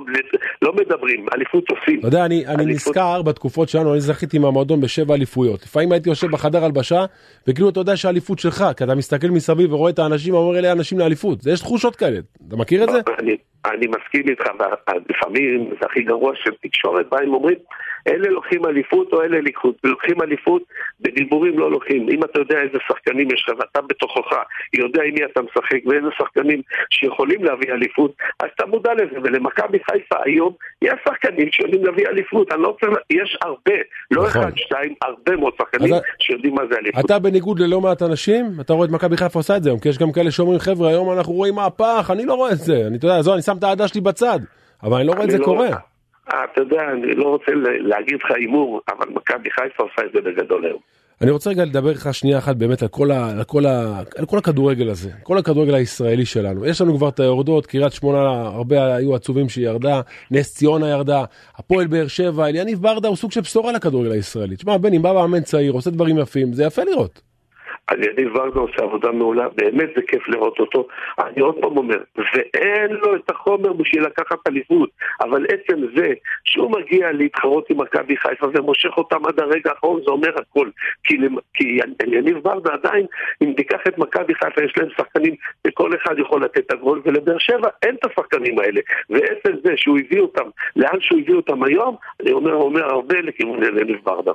לא מדברים, אליפות עושים.
אתה יודע, אני, אני. נזכר בתקופות שלנו, אני זכיתי מהמועדון בשבע אליפויות. לפעמים הייתי יושב בחדר הלבשה, וכאילו אתה יודע שהאליפות שלך, כי אתה מסתכל מסביב ורואה את האנשים, ואומר אלה אנשים לאליפות. יש תחושות כאלה, אתה מכיר את זה?
אני, אני מסכים איתך, לפעמים זה הכי גרוע של תקשורת, באים אומרים, אלה לוקחים אליפות או אלה לוקחים אליפות, בדיבורים לא לוקחים. אם אתה יודע איזה שחקנים יש לך ואתה בתוכך יודע עם מי אתה משחק ואיזה שחקנים שיכולים להביא אליפות, אז אתה מודע לזה. ולמכבי חיפה היום יש שחקנים שיודעים להביא אליפות. אני לא רוצה, יש הרבה, לא נכון. אחד, שתיים, הרבה מאוד שחקנים שיודעים מה זה אליפות.
אתה בניגוד ללא מעט אנשים, אתה רואה את מכבי חיפה עושה את זה היום, כי יש גם כאלה שאומרים, חבר'ה, היום אנחנו רואים מהפך, אני לא רואה את זה. אני, אתה יודע, זו, אני שם את האהדה שלי בצד, אבל אני לא רואה את זה לא... קורה.
אתה יודע, אני לא רוצה להגיד לך הימור, אבל מכבי חיפה עושה את זה בגדול היום.
אני רוצה רגע לדבר איתך שנייה אחת באמת על כל, ה, על, כל ה, על כל הכדורגל הזה, כל הכדורגל הישראלי שלנו. יש לנו כבר את היורדות, קריית שמונה, הרבה היו עצובים שהיא ירדה, נס ציונה ירדה, הפועל באר שבע, אליניב ברדה הוא סוג של בשורה לכדורגל הישראלי. תשמע, בני בא מאמן צעיר, עושה דברים יפים, זה יפה לראות.
על ידי ורדה עושה עבודה מעולה, באמת זה כיף לראות אותו. אני עוד פעם אומר, ואין לו את החומר בשביל לקחת אליפות, אבל עצם זה שהוא מגיע להתחרות עם מכבי חיפה ומושך אותם עד הרגע האחרון, זה אומר הכל. כי, כי יניב ורדה עדיין, אם תיקח את מכבי חיפה, יש להם שחקנים וכל אחד יכול לתת את הגול, ולבאר שבע אין את השחקנים האלה. ועצם זה שהוא הביא אותם, לאן שהוא הביא אותם היום, אני אומר, אומר הרבה לכיוון יניב ורדה.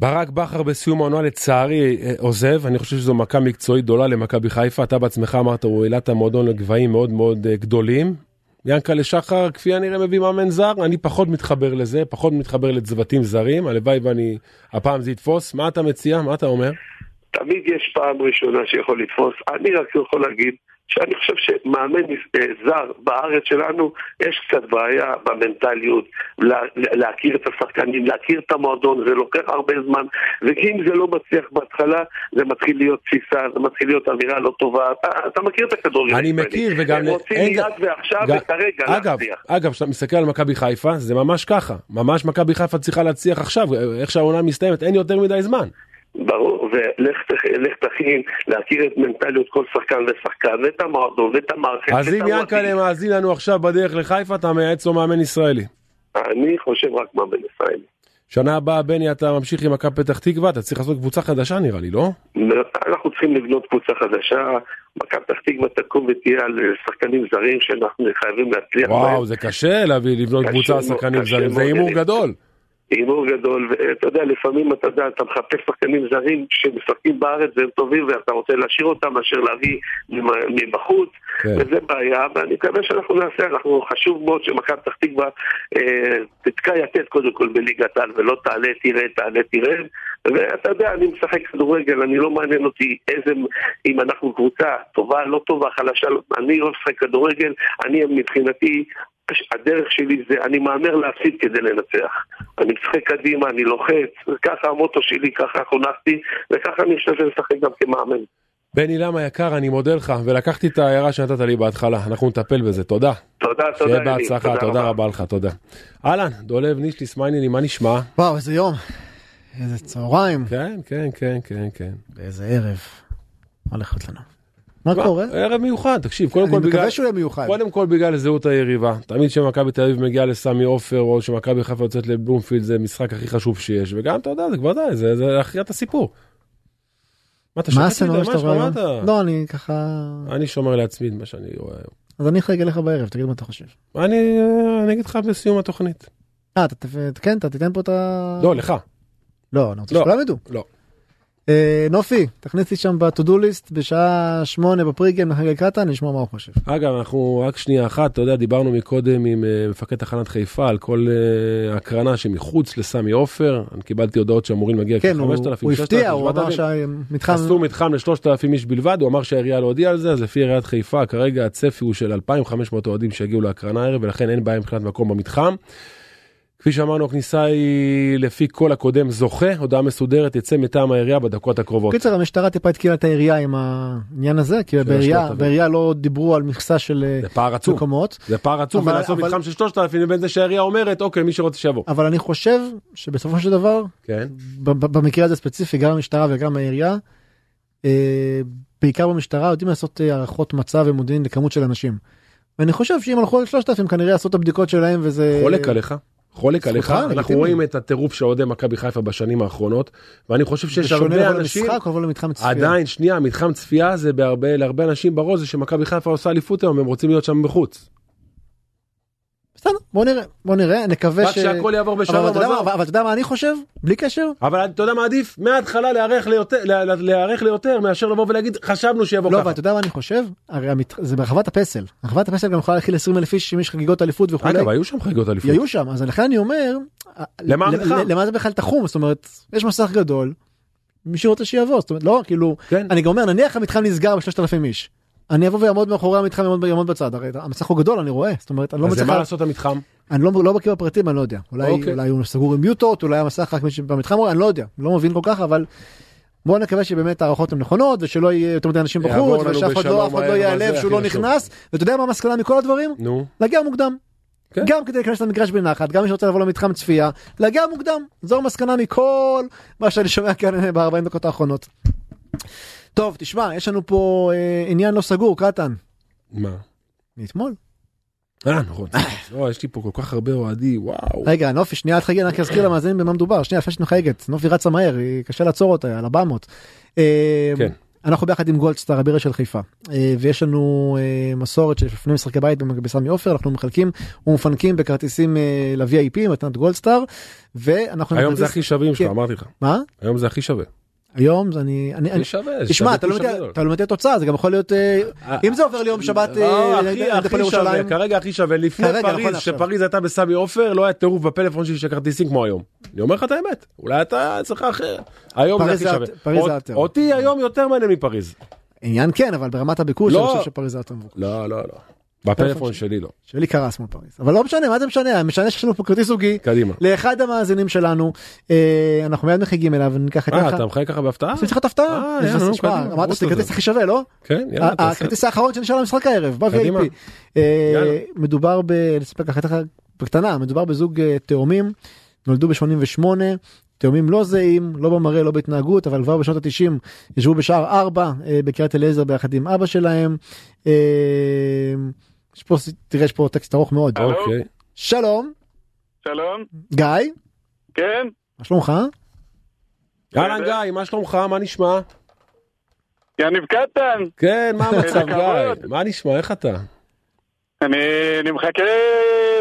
ברק בכר בסיום העונה לצערי אה, עוזב, אני חושב שזו מכה מקצועית גדולה למכבי חיפה, אתה בעצמך אמרת הוא העלה את המועדון לגבהים מאוד מאוד אה, גדולים. ינקלה שחר כפי הנראה מביא מאמן זר, אני פחות מתחבר לזה, פחות מתחבר לצוותים זרים, הלוואי ואני, הפעם זה יתפוס, מה אתה מציע? מה אתה אומר?
תמיד יש פעם ראשונה שיכול לתפוס, אני רק יכול להגיד שאני חושב שמאמן אה, זר בארץ שלנו, יש קצת בעיה במנטליות, לה, להכיר את השחקנים, להכיר את המועדון, זה לוקח הרבה זמן, ואם זה לא מצליח בהתחלה, זה מתחיל להיות תפיסה, זה מתחיל להיות אמירה לא טובה. אתה, אתה מכיר את הכדורגל.
אני מכיר, וגם...
הם רוצים אין... מיד ועכשיו ג... וכרגע
להצליח. אגב, כשאתה מסתכל על מכבי חיפה, זה ממש ככה. ממש מכבי חיפה צריכה להצליח עכשיו, איך שהעונה מסתיימת, אין יותר מדי זמן.
ברור, ולך תכין להכיר את מנטליות כל שחקן ושחקן, ואת המועדון, ואת המערכת.
אז אם ינקלה מאזין לנו עכשיו בדרך לחיפה, אתה מייעץ לו מאמן ישראלי.
אני חושב רק מאמן ישראלי.
שנה הבאה, בני, אתה ממשיך עם מכבי פתח תקווה, אתה צריך לעשות קבוצה חדשה נראה לי, לא?
אנחנו צריכים לבנות קבוצה חדשה, מכבי פתח תקווה תקום ותהיה על שחקנים זרים שאנחנו חייבים להצליח
וואו, זה קשה להביא, לבנות קבוצה על שחקנים זרים, זה הימור גדול.
הימור גדול, ואתה יודע, לפעמים אתה יודע, אתה מחפש שחקנים זרים שמשחקים בארץ והם טובים ואתה רוצה להשאיר אותם מאשר להביא מבחוץ, כן. וזה בעיה, ואני מקווה שאנחנו נעשה, אנחנו חשוב מאוד שמכבי פתח תקווה אה, תתקע יתד קודם כל בליגת על ולא תעלה תראה, תעלה תראה, ואתה יודע, אני משחק כדורגל, אני לא מעניין אותי איזה, אם אנחנו קבוצה טובה, לא טובה, חלשה, לא, אני לא משחק כדורגל, אני מבחינתי הדרך שלי זה, אני מהמר להפסיד כדי לנצח. אני משחק קדימה, אני לוחץ, ככה המוטו שלי, ככה חונכתי, וככה אני חושב לשחק גם כמאמן.
בני למה יקר, אני מודה לך, ולקחתי את ההערה שנתת לי בהתחלה, אנחנו נטפל בזה, תודה.
תודה, תודה.
שיהיה בהצלחה, תודה רבה לך, תודה. אהלן, דולב נישליס, מה העניינים, מה נשמע?
וואו, איזה יום. איזה צהריים.
כן, כן, כן, כן, כן.
ואיזה ערב. מה הולך להיות לנו? מה קורה?
ערב מיוחד, תקשיב, קודם
כל בגלל... אני מקווה שהוא יהיה מיוחד.
קודם כל בגלל זהות היריבה. תמיד כשמכבי תל אביב מגיעה לסמי עופר, או שמכבי חיפה יוצאת לבלומפילד, זה המשחק הכי חשוב שיש. וגם, אתה יודע, זה כבר די, זה הכריע הסיפור.
מה אתה רואה? לא, אני ככה...
אני שומר לעצמי את מה שאני רואה היום.
אז אני אחייג אליך בערב, תגיד מה אתה חושב.
אני אגיד לך בסיום התוכנית.
אה, כן, אתה תיתן פה את ה...
לא, לך.
לא, אני רוצה
לא.
שכולם ידעו.
לא.
אה, נופי, תכניס לי שם ב-to-do list בשעה שמונה בפריגיים לחגי קטן, נשמע מה הוא חושב.
אגב, אנחנו רק שנייה אחת, אתה יודע, דיברנו מקודם עם אה, מפקד תחנת חיפה על כל אה, הקרנה שמחוץ לסמי עופר. אני קיבלתי הודעות שאמורים להגיע
כן, הוא-
כ-5,000,
הוא הפתיע, הוא אמר
7,000.
שהמתחם...
עשו מתחם ל-3,000 איש בלבד, הוא אמר שהעירייה לא הודיעה על זה, אז לפי עיריית חיפה כרגע הצפי הוא של 2,500 אוהדים שיגיעו להקרנה הערב, ולכן אין בעיה מבחינת מקום במתחם. כפי שאמרנו, הכניסה היא לפי כל הקודם זוכה, הודעה מסודרת תצא מטעם העירייה בדקות הקרובות.
קיצר המשטרה טיפה התקילה את העירייה עם העניין הזה כי בעירייה
3,000.
בעירייה לא דיברו על מכסה של
זה פער עצום,
מקומות
זה פער עצום,
אבל-
ולעשות
אבל-
מתחם של 3,000 לבין זה שהעירייה אומרת, אוקיי, מי שרוצה שיבוא.
אבל אני חושב שבסופו של דבר
כן,
במקרה הזה ספציפי גם המשטרה וגם העירייה אה, בעיקר במשטרה יודעים לעשות אה, הערכות מצב ומודיעין לכמות של אנשים. ואני חושב שאם הלכו על 3,000 כנראה עשו את הבדיקות שלהם וזה
חולק עליך. חולק עליך, אנחנו. רואים את הטירוף של אוהדי מכבי חיפה בשנים האחרונות, ואני חושב שיש
זה שונה
הרבה
לבוא
אנשים,
למשחק או לבוא למתחם צפייה.
עדיין, שנייה, מתחם צפייה זה בהרבה, להרבה אנשים בראש זה שמכבי חיפה עושה אליפות היום, הם רוצים להיות שם בחוץ.
בסדר בוא נראה בוא נראה נקווה
רק שהכל יעבור
אבל
בשלום,
אתה. אבל אתה יודע מה אני חושב בלי קשר
אבל אתה יודע מה עדיף? מההתחלה להיערך ליותר, מאשר לבוא ולהגיד חשבנו שיבוא
לא,
ככה.
ואתה יודע מה אני חושב? הרי. זה ברחבת הפסל. רחבת הפסל גם יכולה להכיל 20 אלף איש אם יש חגיגות אליפות וכולי.
אגב, היו שם חגיגות אליפות.
היו שם, אז לכן אני אומר,
למה
זה בכלל תחום? זאת אומרת, יש מסך גדול, מי שרוצה שיבוא, זאת אומרת, לא, כאילו,
כן.
אני גם אומר, נניח המתחם נסגר ב-3,000 איש. אני אבוא ויעמוד מאחורי המתחם, יעמוד, יעמוד בצד, הרי המסך הוא גדול, אני רואה, זאת אומרת, אני לא
אז
מצליח,
מה לעשות המתחם?
אני לא, לא בקיא בפרטים, אני לא יודע. אולי,
אוקיי.
אולי הוא סגור עם מיוטות, אולי המסך רק מי שבמתחם, אני לא יודע, לא מבין כל כך, אבל בואו נקווה שבאמת ההערכות הן נכונות, ושלא יהיה יותר מדי אנשים בחוץ, ושאף אחד לא, לא ייעלב שהוא לא. נכנס, ואתה יודע מה המסקנה מכל הדברים?
נו,
להגיע מוקדם.
כן.
גם כדי להיכנס למגרש בנחת, גם מי שרוצה לבוא למתחם צפייה, להגיע מוקדם. זו המסקנה מכל מה שאני שומע כאן ב-40 דקות האחרונות. טוב, תשמע, יש לנו פה אה, עניין לא סגור, קטן.
מה?
מאתמול.
אה, נכון. לא, יש לי פה כל כך הרבה אוהדים, וואו.
רגע, נופי, שנייה אל תחייג, אני רק אזכיר למאזינים במה מדובר. שנייה, לפני שאת מחייגת. נופי רצה מהר, היא קשה לעצור אותה, על 400. אה,
כן.
אנחנו ביחד עם גולדסטאר, הבירה של חיפה. אה, ויש לנו אה, מסורת שלפני משחקי בית בסמי עופר, אנחנו מחלקים ומפנקים בכרטיסים ל-VIP, מתנת גולדסטאר. ואנחנו...
היום זה הכי שווים שלך,
כן.
אמרתי לך.
מה?
היום זה הכי שווה.
היום זה אני... אני, אני
שווה,
תשמע, אתה לא. אתה לא יודע תוצאה, זה גם יכול להיות... אה, אם זה עובר ליום שבת,
לא,
אה,
שווה,
ירושלים,
כרגע הכי שווה. לפני
נכון
פריז. שפריז הייתה בסמי עופר, לא היה טירוף בפלאפון שלי של כרטיסים כמו היום. אני אומר לך את האמת, אולי אתה אצלך אחר. היום זה הכי שווה. אותי היום יותר מעניין מפריז.
עניין כן, אבל ברמת הביקוש,
לא.
אני חושב שפריז זה יותר מבוקש.
לא, לא, לא. בפלאפון שלי לא.
שלי קרס מול פריז. אבל לא משנה, מה זה משנה? משנה שיש לנו פה כרטיס זוגי.
קדימה.
לאחד המאזינים שלנו, אה, אנחנו מיד מחייגים אליו, ניקח את
אה,
לך.
אתה מחייג ככה בהפתעה?
עושים לך את ההפתעה.
אה,
איזה-
יאללה, נו,
תשמע,
קדימה,
אמרת שזה כרטיס. הכי שווה, לא?
כן, יאללה.
הכרטיס האחרון שנשאר למשחק הערב. ב-VIP. מדובר ב... ככה ככה בקטנה, מדובר בזוג תאומים, נולדו ב-88, תאומים לא זהים, לא במראה, לא בהתנהגות, אבל כבר בשנות ה-90 ישבו בשער 4 אה, בקריית אליעזר ביחד עם אבא שלהם. אה, יש פה, תראה, יש פה טקסט ארוך מאוד.
אוקיי.
שלום,
שלום,
גיא,
כן,
מה שלומך?
אהלן גיא, מה שלומך? מה נשמע?
יניב קטן,
כן, מה המצב. גיא? מה נשמע? איך אתה?
אני, אני מחכה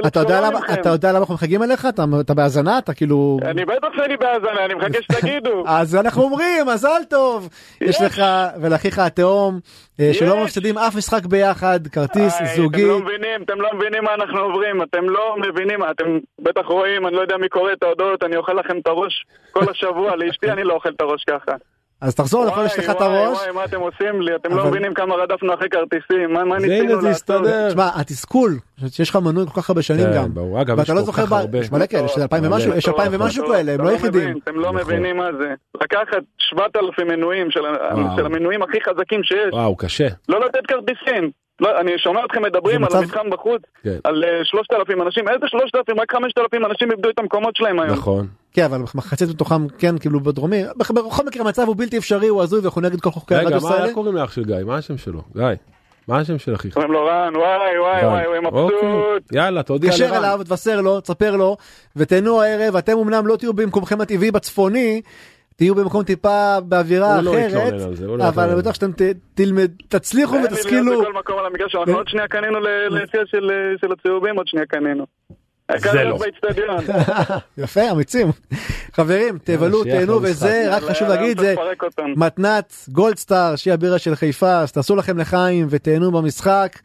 אתה יודע למה. אתה יודע למה אנחנו מחכים אליך? אתה- אתה בהאזנה? אתה כאילו...
אני בטח שאני בהאזנה, אני מחכה שתגידו.
אז אנחנו אומרים מזל טוב יש לך ולאחיך התאום אה, שלא
יש.
מפסידים אף משחק ביחד כרטיס
איי,
זוגי
אתם לא מבינים, אתם לא מבינים מה אנחנו עוברים, אתם לא מבינים, אתם בטח רואים, אני לא יודע מי קורא את ההודעות, אני אוכל לכם את הראש כל השבוע, לאשתי אני לא אוכל את הראש ככה.
אז תחזור לכל יש לך את הראש.
וואי, מה אתם עושים לי, אתם לא
אבל-
מבינים כמה רדפנו אחרי כרטיסים, מה מה ניסינו
הנה זה
לעשות.
יסתדר.
תשמע התסכול שיש לך מנוי כל כך הרבה שנים
כן,
גם
ברור. אגב, יש
ואתה לא
כל
זוכר
כך הרבה.
יש מלא כאלה יש אלפיים. ומשהו יש אלפיים ומשהו כאלה הם לא יחידים.
אתם לא
נכון.
מבינים מה זה. לקחת 7,000 מנויים של המנויים הכי חזקים שיש,
וואו, קשה.
לא לתת כרטיסים. לא, אני שומע אתכם מדברים
זה
על המתחם בחוץ,
כן.
על אה, 3,000 אנשים, איזה 3,000? רק 5,000 אנשים איבדו את המקומות שלהם היום.
נכון.
כן אבל מחצית מתוכם כן קיבלו בדרומי בכל- מקרה המצב הוא בלתי אפשרי הוא הזוי ואנחנו נגד כל חוקי
רגע,
הרדיוס
מה
האלה.
איך קוראים לאח של גיא? מה השם שלו? גיא. מה השם של אחיך?
קוראים לו רן, וואי וואי וואי, הוא מבסוט.
אוקיי. יאללה, תודיע
תתקשר
לרן.
אליו, תבשר לו, תספר לו, ותהנו הערב, אתם אמנם לא תהיו במקומכם הטבעי בצפוני, תהיו במקום טיפה באווירה
לא
אחרת,
לא
אבל בטוח שאתם ת- תלמד, תצליחו
אין לי להיות
ותשכילו.
בכל מקום על המגרש, אנחנו עוד שנייה קנינו ל- ליציע של של הצהובים, עוד שנייה קנינו.
זה לא.
יפה, אמיצים. חברים, תבלו, תהנו וזה, רק חשוב להגיד, זה. מתנת גולדסטאר, שהיא הבירה של חיפה, אז תעשו לכם לחיים ותהנו במשחק.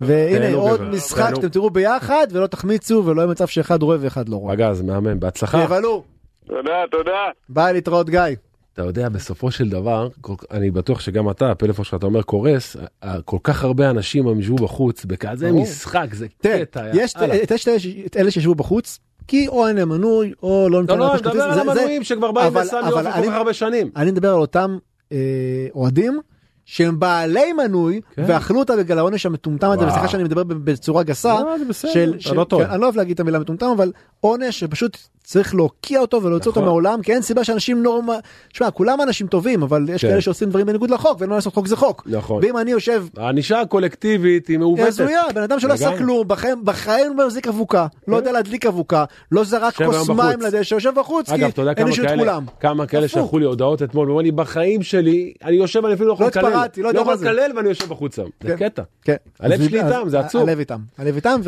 והנה עוד. משחק. שאתם תראו ביחד ולא תחמיצו ולא יהיה מצב שאחד רואה ואחד לא רואה.
פגז, מהמם, בהצלחה.
תבלו,
תודה, תודה.
ביי להתראות גיא.
אתה יודע, בסופו של דבר, כל- אני בטוח שגם אתה, הפלאפון שלך, אתה אומר קורס, ה- כל כך הרבה אנשים ישבו בחוץ, בכזה. משחק, זה קטע.
יש. את אלה שישבו בחוץ, כי או אין להם מנוי או לא
לא,
ניתן
לא,
להם
אני מדבר על המנויים שכבר באים
אבל
אופן כל כך הרבה שנים.
אני מדבר על אותם אה, אוהדים שהם בעלי מנוי
כן.
ואכלו אותה בגלל העונש המטומטם הזה. וסליחה שאני מדבר בצורה גסה
לא,
של, של
לא טועה.
כן, אני לא אוהב להגיד את המילה מטומטם אבל עונש שפשוט צריך להוקיע אותו ולהוציא אותו
נכון.
מהעולם כי אין סיבה שאנשים נורמה שמע כולם אנשים טובים אבל יש
כן.
כאלה שעושים דברים בניגוד לחוק ואין מה לעשות חוק זה חוק
נכון.
ואם אני יושב
הענישה הקולקטיבית היא מעוותת.
הזויה, בן אדם שלא עשה. כלום, בחיים בחיים לא מחזיק אבוקה, לא יודע להדליק אבוקה, לא זרק כוס. מים לדשא, יושב בחוץ, כי
אגב, יודע
אין
כמה
אישו את
כאלה,
כולם.
כמה כאלה. שלחו לי הודעות אתמול, ואומרים לי, בחיים שלי, אני יושב, אני אפילו לא יכול
לא
לקלל.
לא יודע
יכול. לקלל ואני יושב בחוץ שם. זה
כן.
קטע.
כן.
הלב שלי איתם, זה עצוב.
הלב איתם, הלב איתם,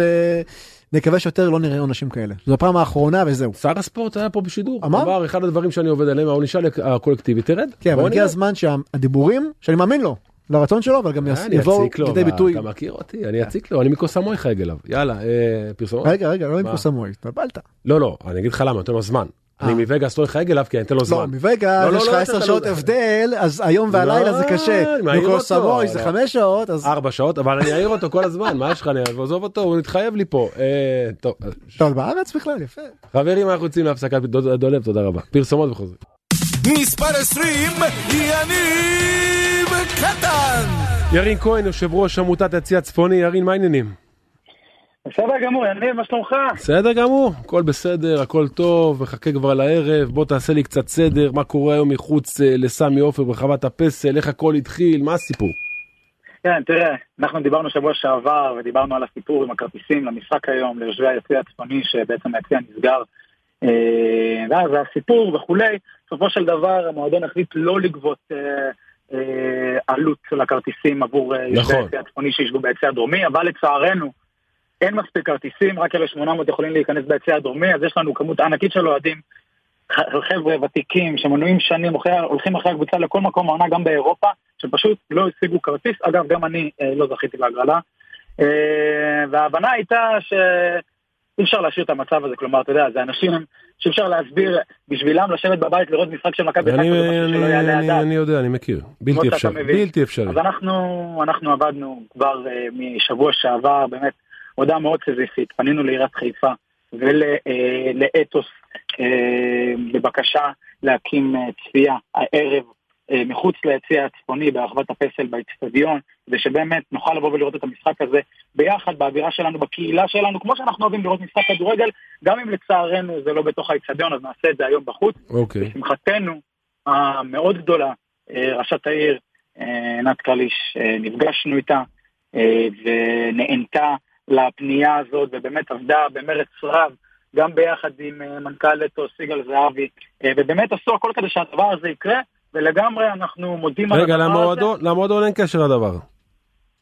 ונקווה שיותר לא נראה עונשים כאלה. זו הפעם האחרונה וזהו.
שר הספורט היה פה בשידור.
אמר?
אמר, אחד הדברים שאני עובד עליהם, הענישה הקולקטיבית תרד.
כן, אבל הגיע. הזמן שהדיבורים, שאני מאמין לו, לרצון שלו, אבל גם
אני
יבואו
מה,
ביטוי.
אתה מכיר אותי, אני אציק לו, אני מקוסמוי חייג אליו. יאללה, אה, פרסומות?
רגע, רגע, לא עם? קוסמוי, התבלבלת.
לא, לא, אני אגיד לך למה, נותן לו זמן. אני מווגאס לא אחייג אליו כי אני אתן לו
לא,
זמן.
מווגאס,
לא,
יש לך
לא,
עשר שעות
לא-
הבדל, אז היום והלילה
לא,
זה קשה.
אני מעיר אותו.
זה
לא.
חמש שעות, אז...
ארבע שעות, אבל אני אעיר אותו כל הזמן, מה יש לך, אני עזוב אותו, הוא מתחייב לי פה. אה, טוב, אה,
טוב, בארץ בכלל, יפה.
חברים, אנחנו יוצאים להפסקת דולב, תודה רבה. פרסומות וחוזרים.
מספר 20, יניב קטן!
ירין כהן, יושב ראש עמותת יציע צפוני, ירין, מה העניינים?
בסדר גמור, יניב, מה שלומך?
בסדר גמור, הכל בסדר, הכל טוב, מחכה כבר לערב, בוא תעשה לי קצת סדר, מה קורה היום מחוץ אה, לסמי עופר ברחבת הפסל, איך הכל התחיל, מה הסיפור?
כן, תראה, אנחנו דיברנו שבוע שעבר ודיברנו על הסיפור עם הכרטיסים למשחק היום, ליושבי היציע הצפוני, שבעצם היציע נסגר. אה, ואז הסיפור וכולי, בסופו של דבר המועדון החליט לא לגבות אה, עלות של הכרטיסים עבור אה, יושבי
נכון.
היציע הצפוני שישבו ביציע הדרומי, אבל לצערנו אין מספיק כרטיסים, רק אלה 800 יכולים להיכנס ביציע הדרומי, אז יש לנו כמות ענקית של אוהדים, חבר'ה ותיקים שמנויים שנים, הולכים אחרי הקבוצה לכל מקום העונה גם באירופה, שפשוט לא השיגו כרטיס, אגב גם אני אה, לא זכיתי בהגרלה, אה, וההבנה הייתה שאי אפשר להשאיר את המצב הזה, כלומר אתה יודע, זה אנשים שאי אפשר להסביר בשבילם לשבת בבית לראות משחק של מכבי
אני,
חיפה, זה משהו שלא
אני,
יעלה
אני,
הדעת.
אני יודע, אני מכיר, בלתי אפשרי. בלתי אפשרי.
אז אנחנו, אנחנו עבדנו כבר uh, משבוע שעבר, באמת, הודעה מאוד סזיפית, פנינו לעיריית חיפה ולאתוס uh, בבקשה להקים uh, צפייה הערב uh, מחוץ ליציע הצפוני ברחבת הפסל באצטדיון, כדי שבאמת נוכל לבוא ולראות את המשחק הזה ביחד באווירה שלנו, בקהילה שלנו, כמו שאנחנו אוהבים לראות משחק כדורגל, גם אם לצערנו זה לא בתוך האצטדיון, אז נעשה את זה היום בחוץ.
אוקיי,
לשמחתנו המאוד גדולה, אה, ראשת העיר אה, עינת קליש, אה, נפגשנו איתה אה, ונענתה לפנייה הזאת ובאמת עבדה במרץ רב גם ביחד עם אה, מנכ"ל אתו סיגל זהבי אה, ובאמת עשו הכל כדי שהדבר הזה יקרה ולגמרי אנחנו מודים על
רגע,
הדבר הזה.
למועדון, למועדון אין קשר לדבר.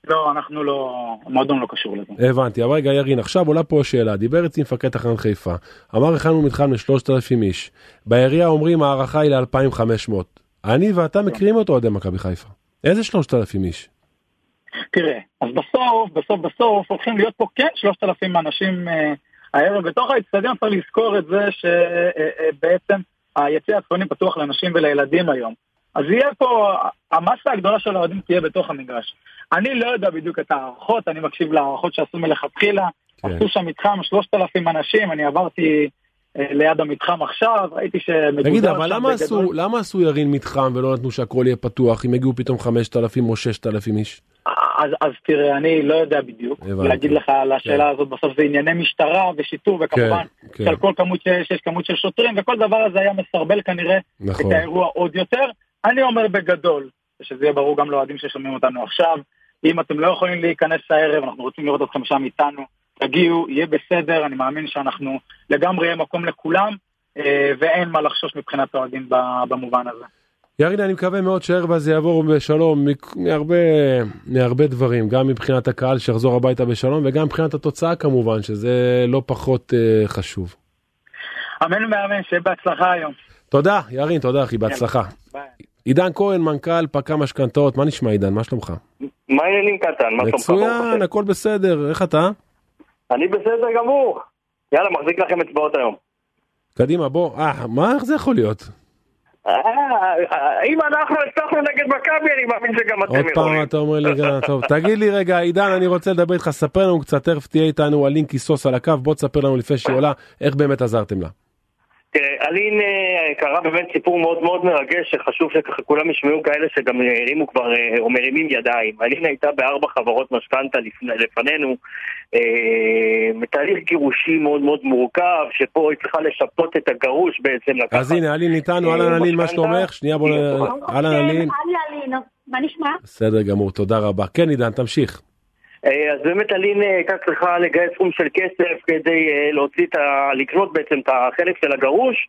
לא, אנחנו לא, המועדון לא קשור לזה.
הבנתי, אבל רגע ירין, עכשיו עולה פה שאלה, דיבר איתי מפקד תחנת חיפה, אמר הכנו מתחם ל-3,000 איש, בעירייה אומרים ההערכה היא ל-2,500, אני ואתה מכירים אותו אוהדי מכבי חיפה, איזה 3,000 איש?
תראה, אז בסוף, בסוף, בסוף הולכים להיות פה כן 3,000 אנשים אה, הערב בתוך האצטדיון, צריך לזכור את זה שבעצם היציע הצפוני פתוח לנשים ולילדים היום. אז יהיה פה, המסה הגדולה של האוהדים תהיה בתוך המגרש. אני לא יודע בדיוק את ההערכות, אני מקשיב להערכות שעשו מלכתחילה.
כן.
עשו שם מתחם 3,000 אנשים, אני עברתי אה, ליד המתחם עכשיו, ראיתי שמגודר
תגיד, אבל למה. עשו, למה עשו ירין מתחם ולא נתנו שהכל יהיה פתוח, אם הגיעו פתאום 5,000 או 6,000 איש?
אז, אז תראה, אני לא יודע בדיוק
הבנתי.
להגיד לך על השאלה
כן.
הזאת, בסוף זה ענייני משטרה ושיטור, וכמובן,
כן.
שעל כל כמות שיש, יש כמות של שוטרים, וכל דבר הזה היה מסרבל כנראה
נכון.
את האירוע עוד יותר. אני אומר בגדול, ושזה יהיה ברור גם לאוהדים ששומעים אותנו עכשיו, אם אתם לא יכולים להיכנס הערב, אנחנו רוצים לראות אתכם שם איתנו, תגיעו, יהיה בסדר, אני מאמין שאנחנו לגמרי יהיה מקום לכולם. אה, ואין מה לחשוש מבחינת האוהדים במובן הזה.
ירין, אני מקווה מאוד שהערב הזה יעבור בשלום מ- מהרבה, מהרבה דברים, גם מבחינת הקהל שיחזור הביתה בשלום וגם מבחינת התוצאה כמובן, שזה לא פחות uh, חשוב.
אמן ואמן, שיהיה בהצלחה היום.
תודה, ירין, תודה אחי, בהצלחה.
ביי.
עידן כהן, מנכ"ל פקה משכנתאות, מה נשמע עידן? מה שלומך?
מה העניינים קטן? מה שלומך?
מצוין? הכל בסדר, איך אתה?
אני בסדר גמור. יאללה, מחזיק לכם אצבעות היום.
קדימה, בוא, אה, מה, איך זה יכול להיות?
אה, אה, אם אנחנו הצלחנו נגד מכבי, אני מאמין שגם
עוד
אתם
פעם
יכולים.
אתה אומר לי, טוב, תגיד לי רגע, עידן, אני רוצה לדבר איתך, ספר לנו קצת, תכף תהיה איתנו אלין קיסוס על הקו, בוא תספר לנו לפני שהיא עולה, איך באמת עזרתם לה.
תראה, אלין אה, קרה באמת סיפור מאוד מאוד מרגש, שחשוב שככה כולם ישמעו כאלה שגם הרימו כבר, או מרימים ידיים. אלין הייתה בארבע חברות משכנתה לפני- לפנינו, אה, בתהליך גירושי מאוד מאוד מורכב, שפה היא צריכה לשפות את הגרוש בעצם לקחת.
אז הנה, אלין איתנו,
אה,
אהלן אלין, מה. שלומך? שנייה בוא, נ- אהלן אלין.
אלי אלין, מה נשמע?
בסדר גמור, תודה רבה. כן עידן, תמשיך.
אה, אז באמת אלין אה, הייתה צריכה לגייס סכום של כסף כדי להוציא את ה... לקנות בעצם את החלק של הגרוש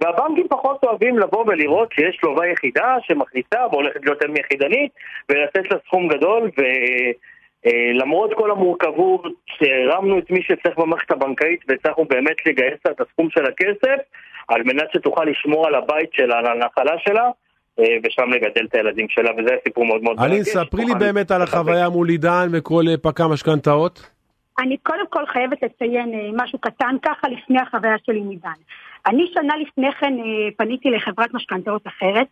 והבנקים פחות אוהבים לבוא ולראות שיש לווה יחידה שמכניסה והולכת להיות אם יחידנית ולתת לה סכום גדול ולמרות כל המורכבות שהרמנו את מי שצריך במערכת הבנקאית והצלחנו באמת לגייס את הסכום של הכסף על מנת שתוכל לשמור על הבית שלה, על הנחלה שלה אה, ושם לגדל את הילדים שלה וזה סיפור מאוד מאוד
אלין,
מרגש.
ספרי לי באמת על החוויה מול עידן וכל אה, פקה משכנתאות.
אני קודם כל חייבת לציין אה, משהו קטן ככה לפני החוויה שלי עם עידן. אני שנה לפני כן אה, פניתי לחברת משכנתאות אחרת,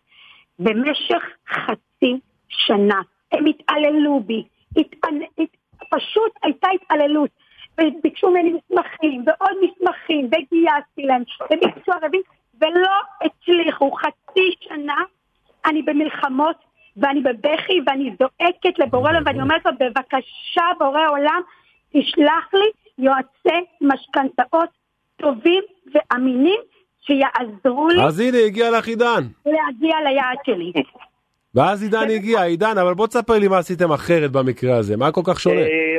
במשך חצי שנה הם התעללו בי, התעל... הת... פשוט הייתה התעללות. וביקשו ממני מסמכים ועוד מסמכים וגייסתי להם וביקשו ערבים ולא הצליחו חצי שנה אני במלחמות ואני בבכי ואני זועקת לבורא עולם ואני אומרת לו בבקשה בורא עולם תשלח לי יועצי משכנתאות טובים ואמינים שיעזרו לי
אז הנה, הגיע לך עידן.
להגיע ליעד שלי.
ואז עידן הגיע, עידן, אבל בוא תספר לי מה עשיתם אחרת במקרה הזה, מה כל כך שונה?
אה,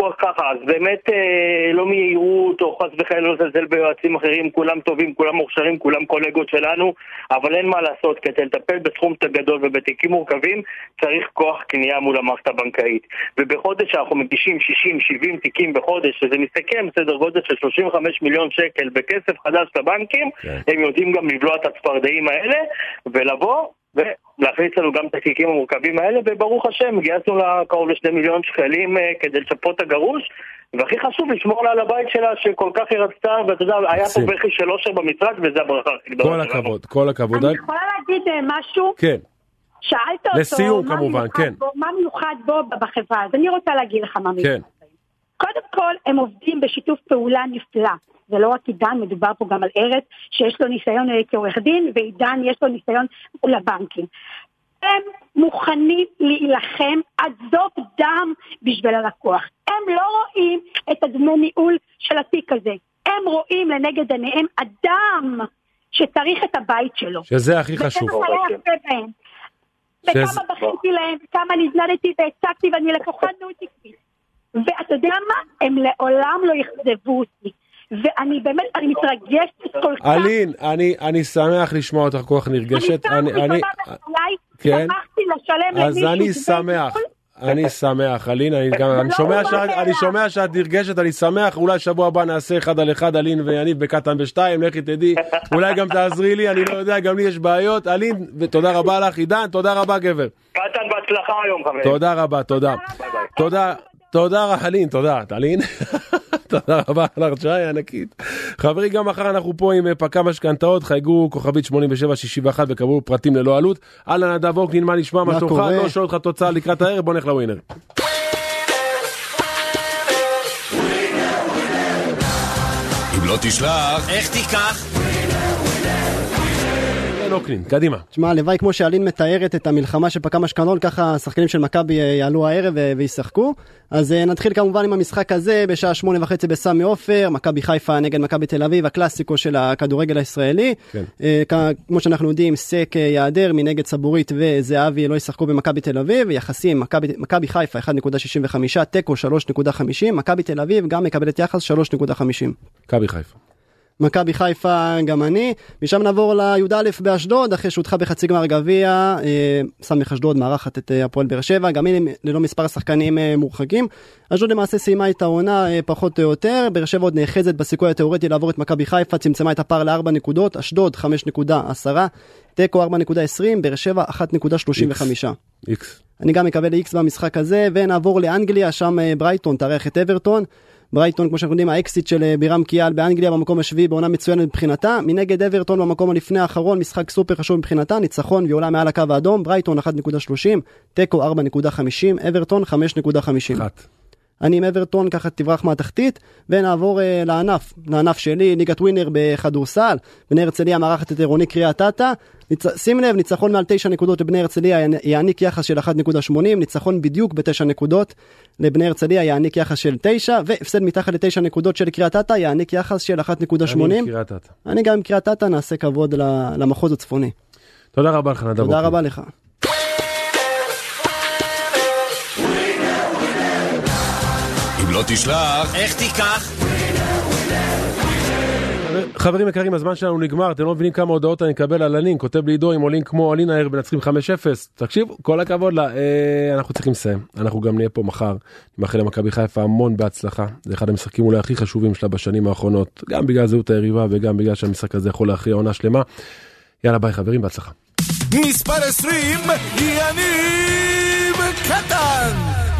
כל ככה, אז באמת אה, לא מיהירות או חס וחלילה לא לזלזל ביועצים אחרים, כולם טובים, כולם מוכשרים, כולם קולגות שלנו, אבל אין מה לעשות, כדי לטפל בסכום גדול ובתיקים מורכבים, צריך כוח קנייה מול המערכת הבנקאית. ובחודש אנחנו מגישים 60-70 תיקים בחודש, שזה מסתכם סדר גודל של 35 מיליון שקל בכסף חדש לבנקים,
כן.
הם יודעים גם לבלוע את הצפרדעים האלה, ולבוא ולהכניס לנו גם את התיקים המורכבים האלה, וברוך השם, גייסנו לה קרוב לשני מיליון שקלים אה, כדי לשפות את הגרוש, והכי חשוב לשמור לה על הבית שלה שכל כך היא רצתה, ואתה יודע, היה פה. בכי של אושר במשרד, וזה הברכה הכי גדולה
כל. הכבוד, כל הכבוד.
אני יכולה להגיד אה, משהו?
כן,
שאלת אותו,
לסיום, כמובן, כן.
מה מיוחד בו בחברה, אז אני רוצה להגיד לך מה מיוחד.
כן.
קודם כל, הם עובדים בשיתוף פעולה נפלא. זה לא רק עידן, מדובר פה גם על ארץ, שיש לו ניסיון אה, כעורך דין, ועידן יש לו ניסיון מול הבנקים. הם מוכנים להילחם עד זוב דם בשביל הלקוח. הם לא רואים את הדמי ניהול של התיק הזה. הם רואים לנגד עיניהם אדם שצריך את הבית שלו.
שזה הכי חשוב.
וכמה בכיתי להם, וכמה נזנדתי והצגתי ואני לקוחה עקבית. ואתה יודע מה? הם לעולם לא יכזבו אותי. ואני באמת, אני מתרגשת כל כך.
אלין, אני, אני שמח לשמוע אותך כל כך נרגשת.
אני פעם
אני,
ראשונה בחיי
כן.
שמחתי לשלם
אז
למישהו
אני
דמי
שמח. אני שמח, אלין, אני גם, אני
לא
שומע
מובן
שאת, אני. שומע שאת נרגשת, אני שמח, אולי שבוע הבא נעשה אחד על אחד, אלין ויניב בקטן בשתיים, לכי תדעי, אולי גם תעזרי לי, אני לא יודע, גם לי יש בעיות, אלין, ותודה רבה לך, עידן, תודה רבה גבר.
קטן בהצלחה היום, חברים.
תודה רבה, תודה. תודה, תודה אלין, תודה, אלין. תודה רבה על ההרשאה הענקית. חברי, גם מחר אנחנו פה עם אה, פקה משכנתאות, חייגו כוכבית 8761 וקבלו פרטים ללא עלות. אהלן נדב אוקנין, מה נשמע, מה שלומך? לא שואל אותך תוצאה לקראת הערב, בוא נלך לווינר.
אם לא תשלח,
איך תיקח?
כן, אוקנין, קדימה.
תשמע, הלוואי כמו שאלין מתארת את המלחמה שפקע משכנון, ככה השחקנים של מכבי אה, יעלו הערב אה, וישחקו. אז אה, נתחיל כמובן עם המשחק הזה בשעה שמונה וחצי בסמי עופר, מכבי חיפה נגד מכבי תל אביב, הקלאסיקו של הכדורגל הישראלי.
כן.
כמו שאנחנו יודעים, סק ייעדר מנגד סבורית וזהבי לא ישחקו במכבי תל אביב, יחסים מכבי חיפה 1.65, תיקו 3.50, מכבי תל אביב גם מקבלת יחס 3.50.
מכבי חיפה.
מכבי חיפה גם אני, משם נעבור לי"א באשדוד, אחרי שהודחה בחצי גמר גביע, אה, סמך אשדוד מארחת את אה, הפועל באר שבע, גם היא ללא מספר שחקנים אה, מורחקים. אשדוד למעשה סיימה את העונה פחות או יותר, באר שבע עוד נאחזת בסיכוי התאורטי לעבור את מכבי חיפה, צמצמה את הפער לארבע נקודות, אשדוד 5.10, תיקו 4.20, באר שבע 1.35.
איקס.
אני גם מקבל איקס במשחק הזה, ונעבור לאנגליה, שם ברייטון תארח את אברטון. ברייטון, כמו שאנחנו יודעים, האקסית של אה, בירם קיאל באנגליה במקום השביעי בעונה מצוינת מבחינתה. מנגד אברטון במקום הלפני האחרון, משחק סופר חשוב מבחינתה, ניצחון והיא עולה מעל הקו האדום, ברייטון 1.30, תיקו 4.50, אברטון 5.50. אני עם אברטון ככה תברח מהתחתית ונעבור אה, לענף, לענף שלי, ליגת ווינר בכדורסל, בני הרצליה מארחת את עירוני קריית אתא, ניצ... שים לב, ניצחון מעל 9 נקודות לבני הרצליה יעניק יחס של 1.80, ניצחון בדיוק ב-9 נקודות לבני הרצליה יעניק יחס של 9, והפסד מתחת ל-9 נקודות של קריית אתא יעניק יחס של 1.80.
אני עם קריית אתא.
אני גם עם קריית אתא, נעשה כבוד למחוז הצפוני.
תודה רבה לך נדב.
תודה רבה לך.
אם לא תשלח,
איך תיקח?
חברים יקרים, הזמן שלנו נגמר, אתם לא מבינים כמה הודעות אני אקבל על הלינק, כותב לי עידו עם עולים כמו עלין הערב מנצחים 5-0, תקשיבו, כל הכבוד לה, אה, אנחנו צריכים לסיים, אנחנו גם נהיה פה מחר, מאחל למכבי חיפה המון בהצלחה, זה אחד המשחקים אולי הכי חשובים שלה בשנים האחרונות, גם בגלל זהות היריבה וגם בגלל שהמשחק הזה יכול להכריע עונה שלמה. יאללה ביי חברים, בהצלחה.
מספר 20, יניב קטן!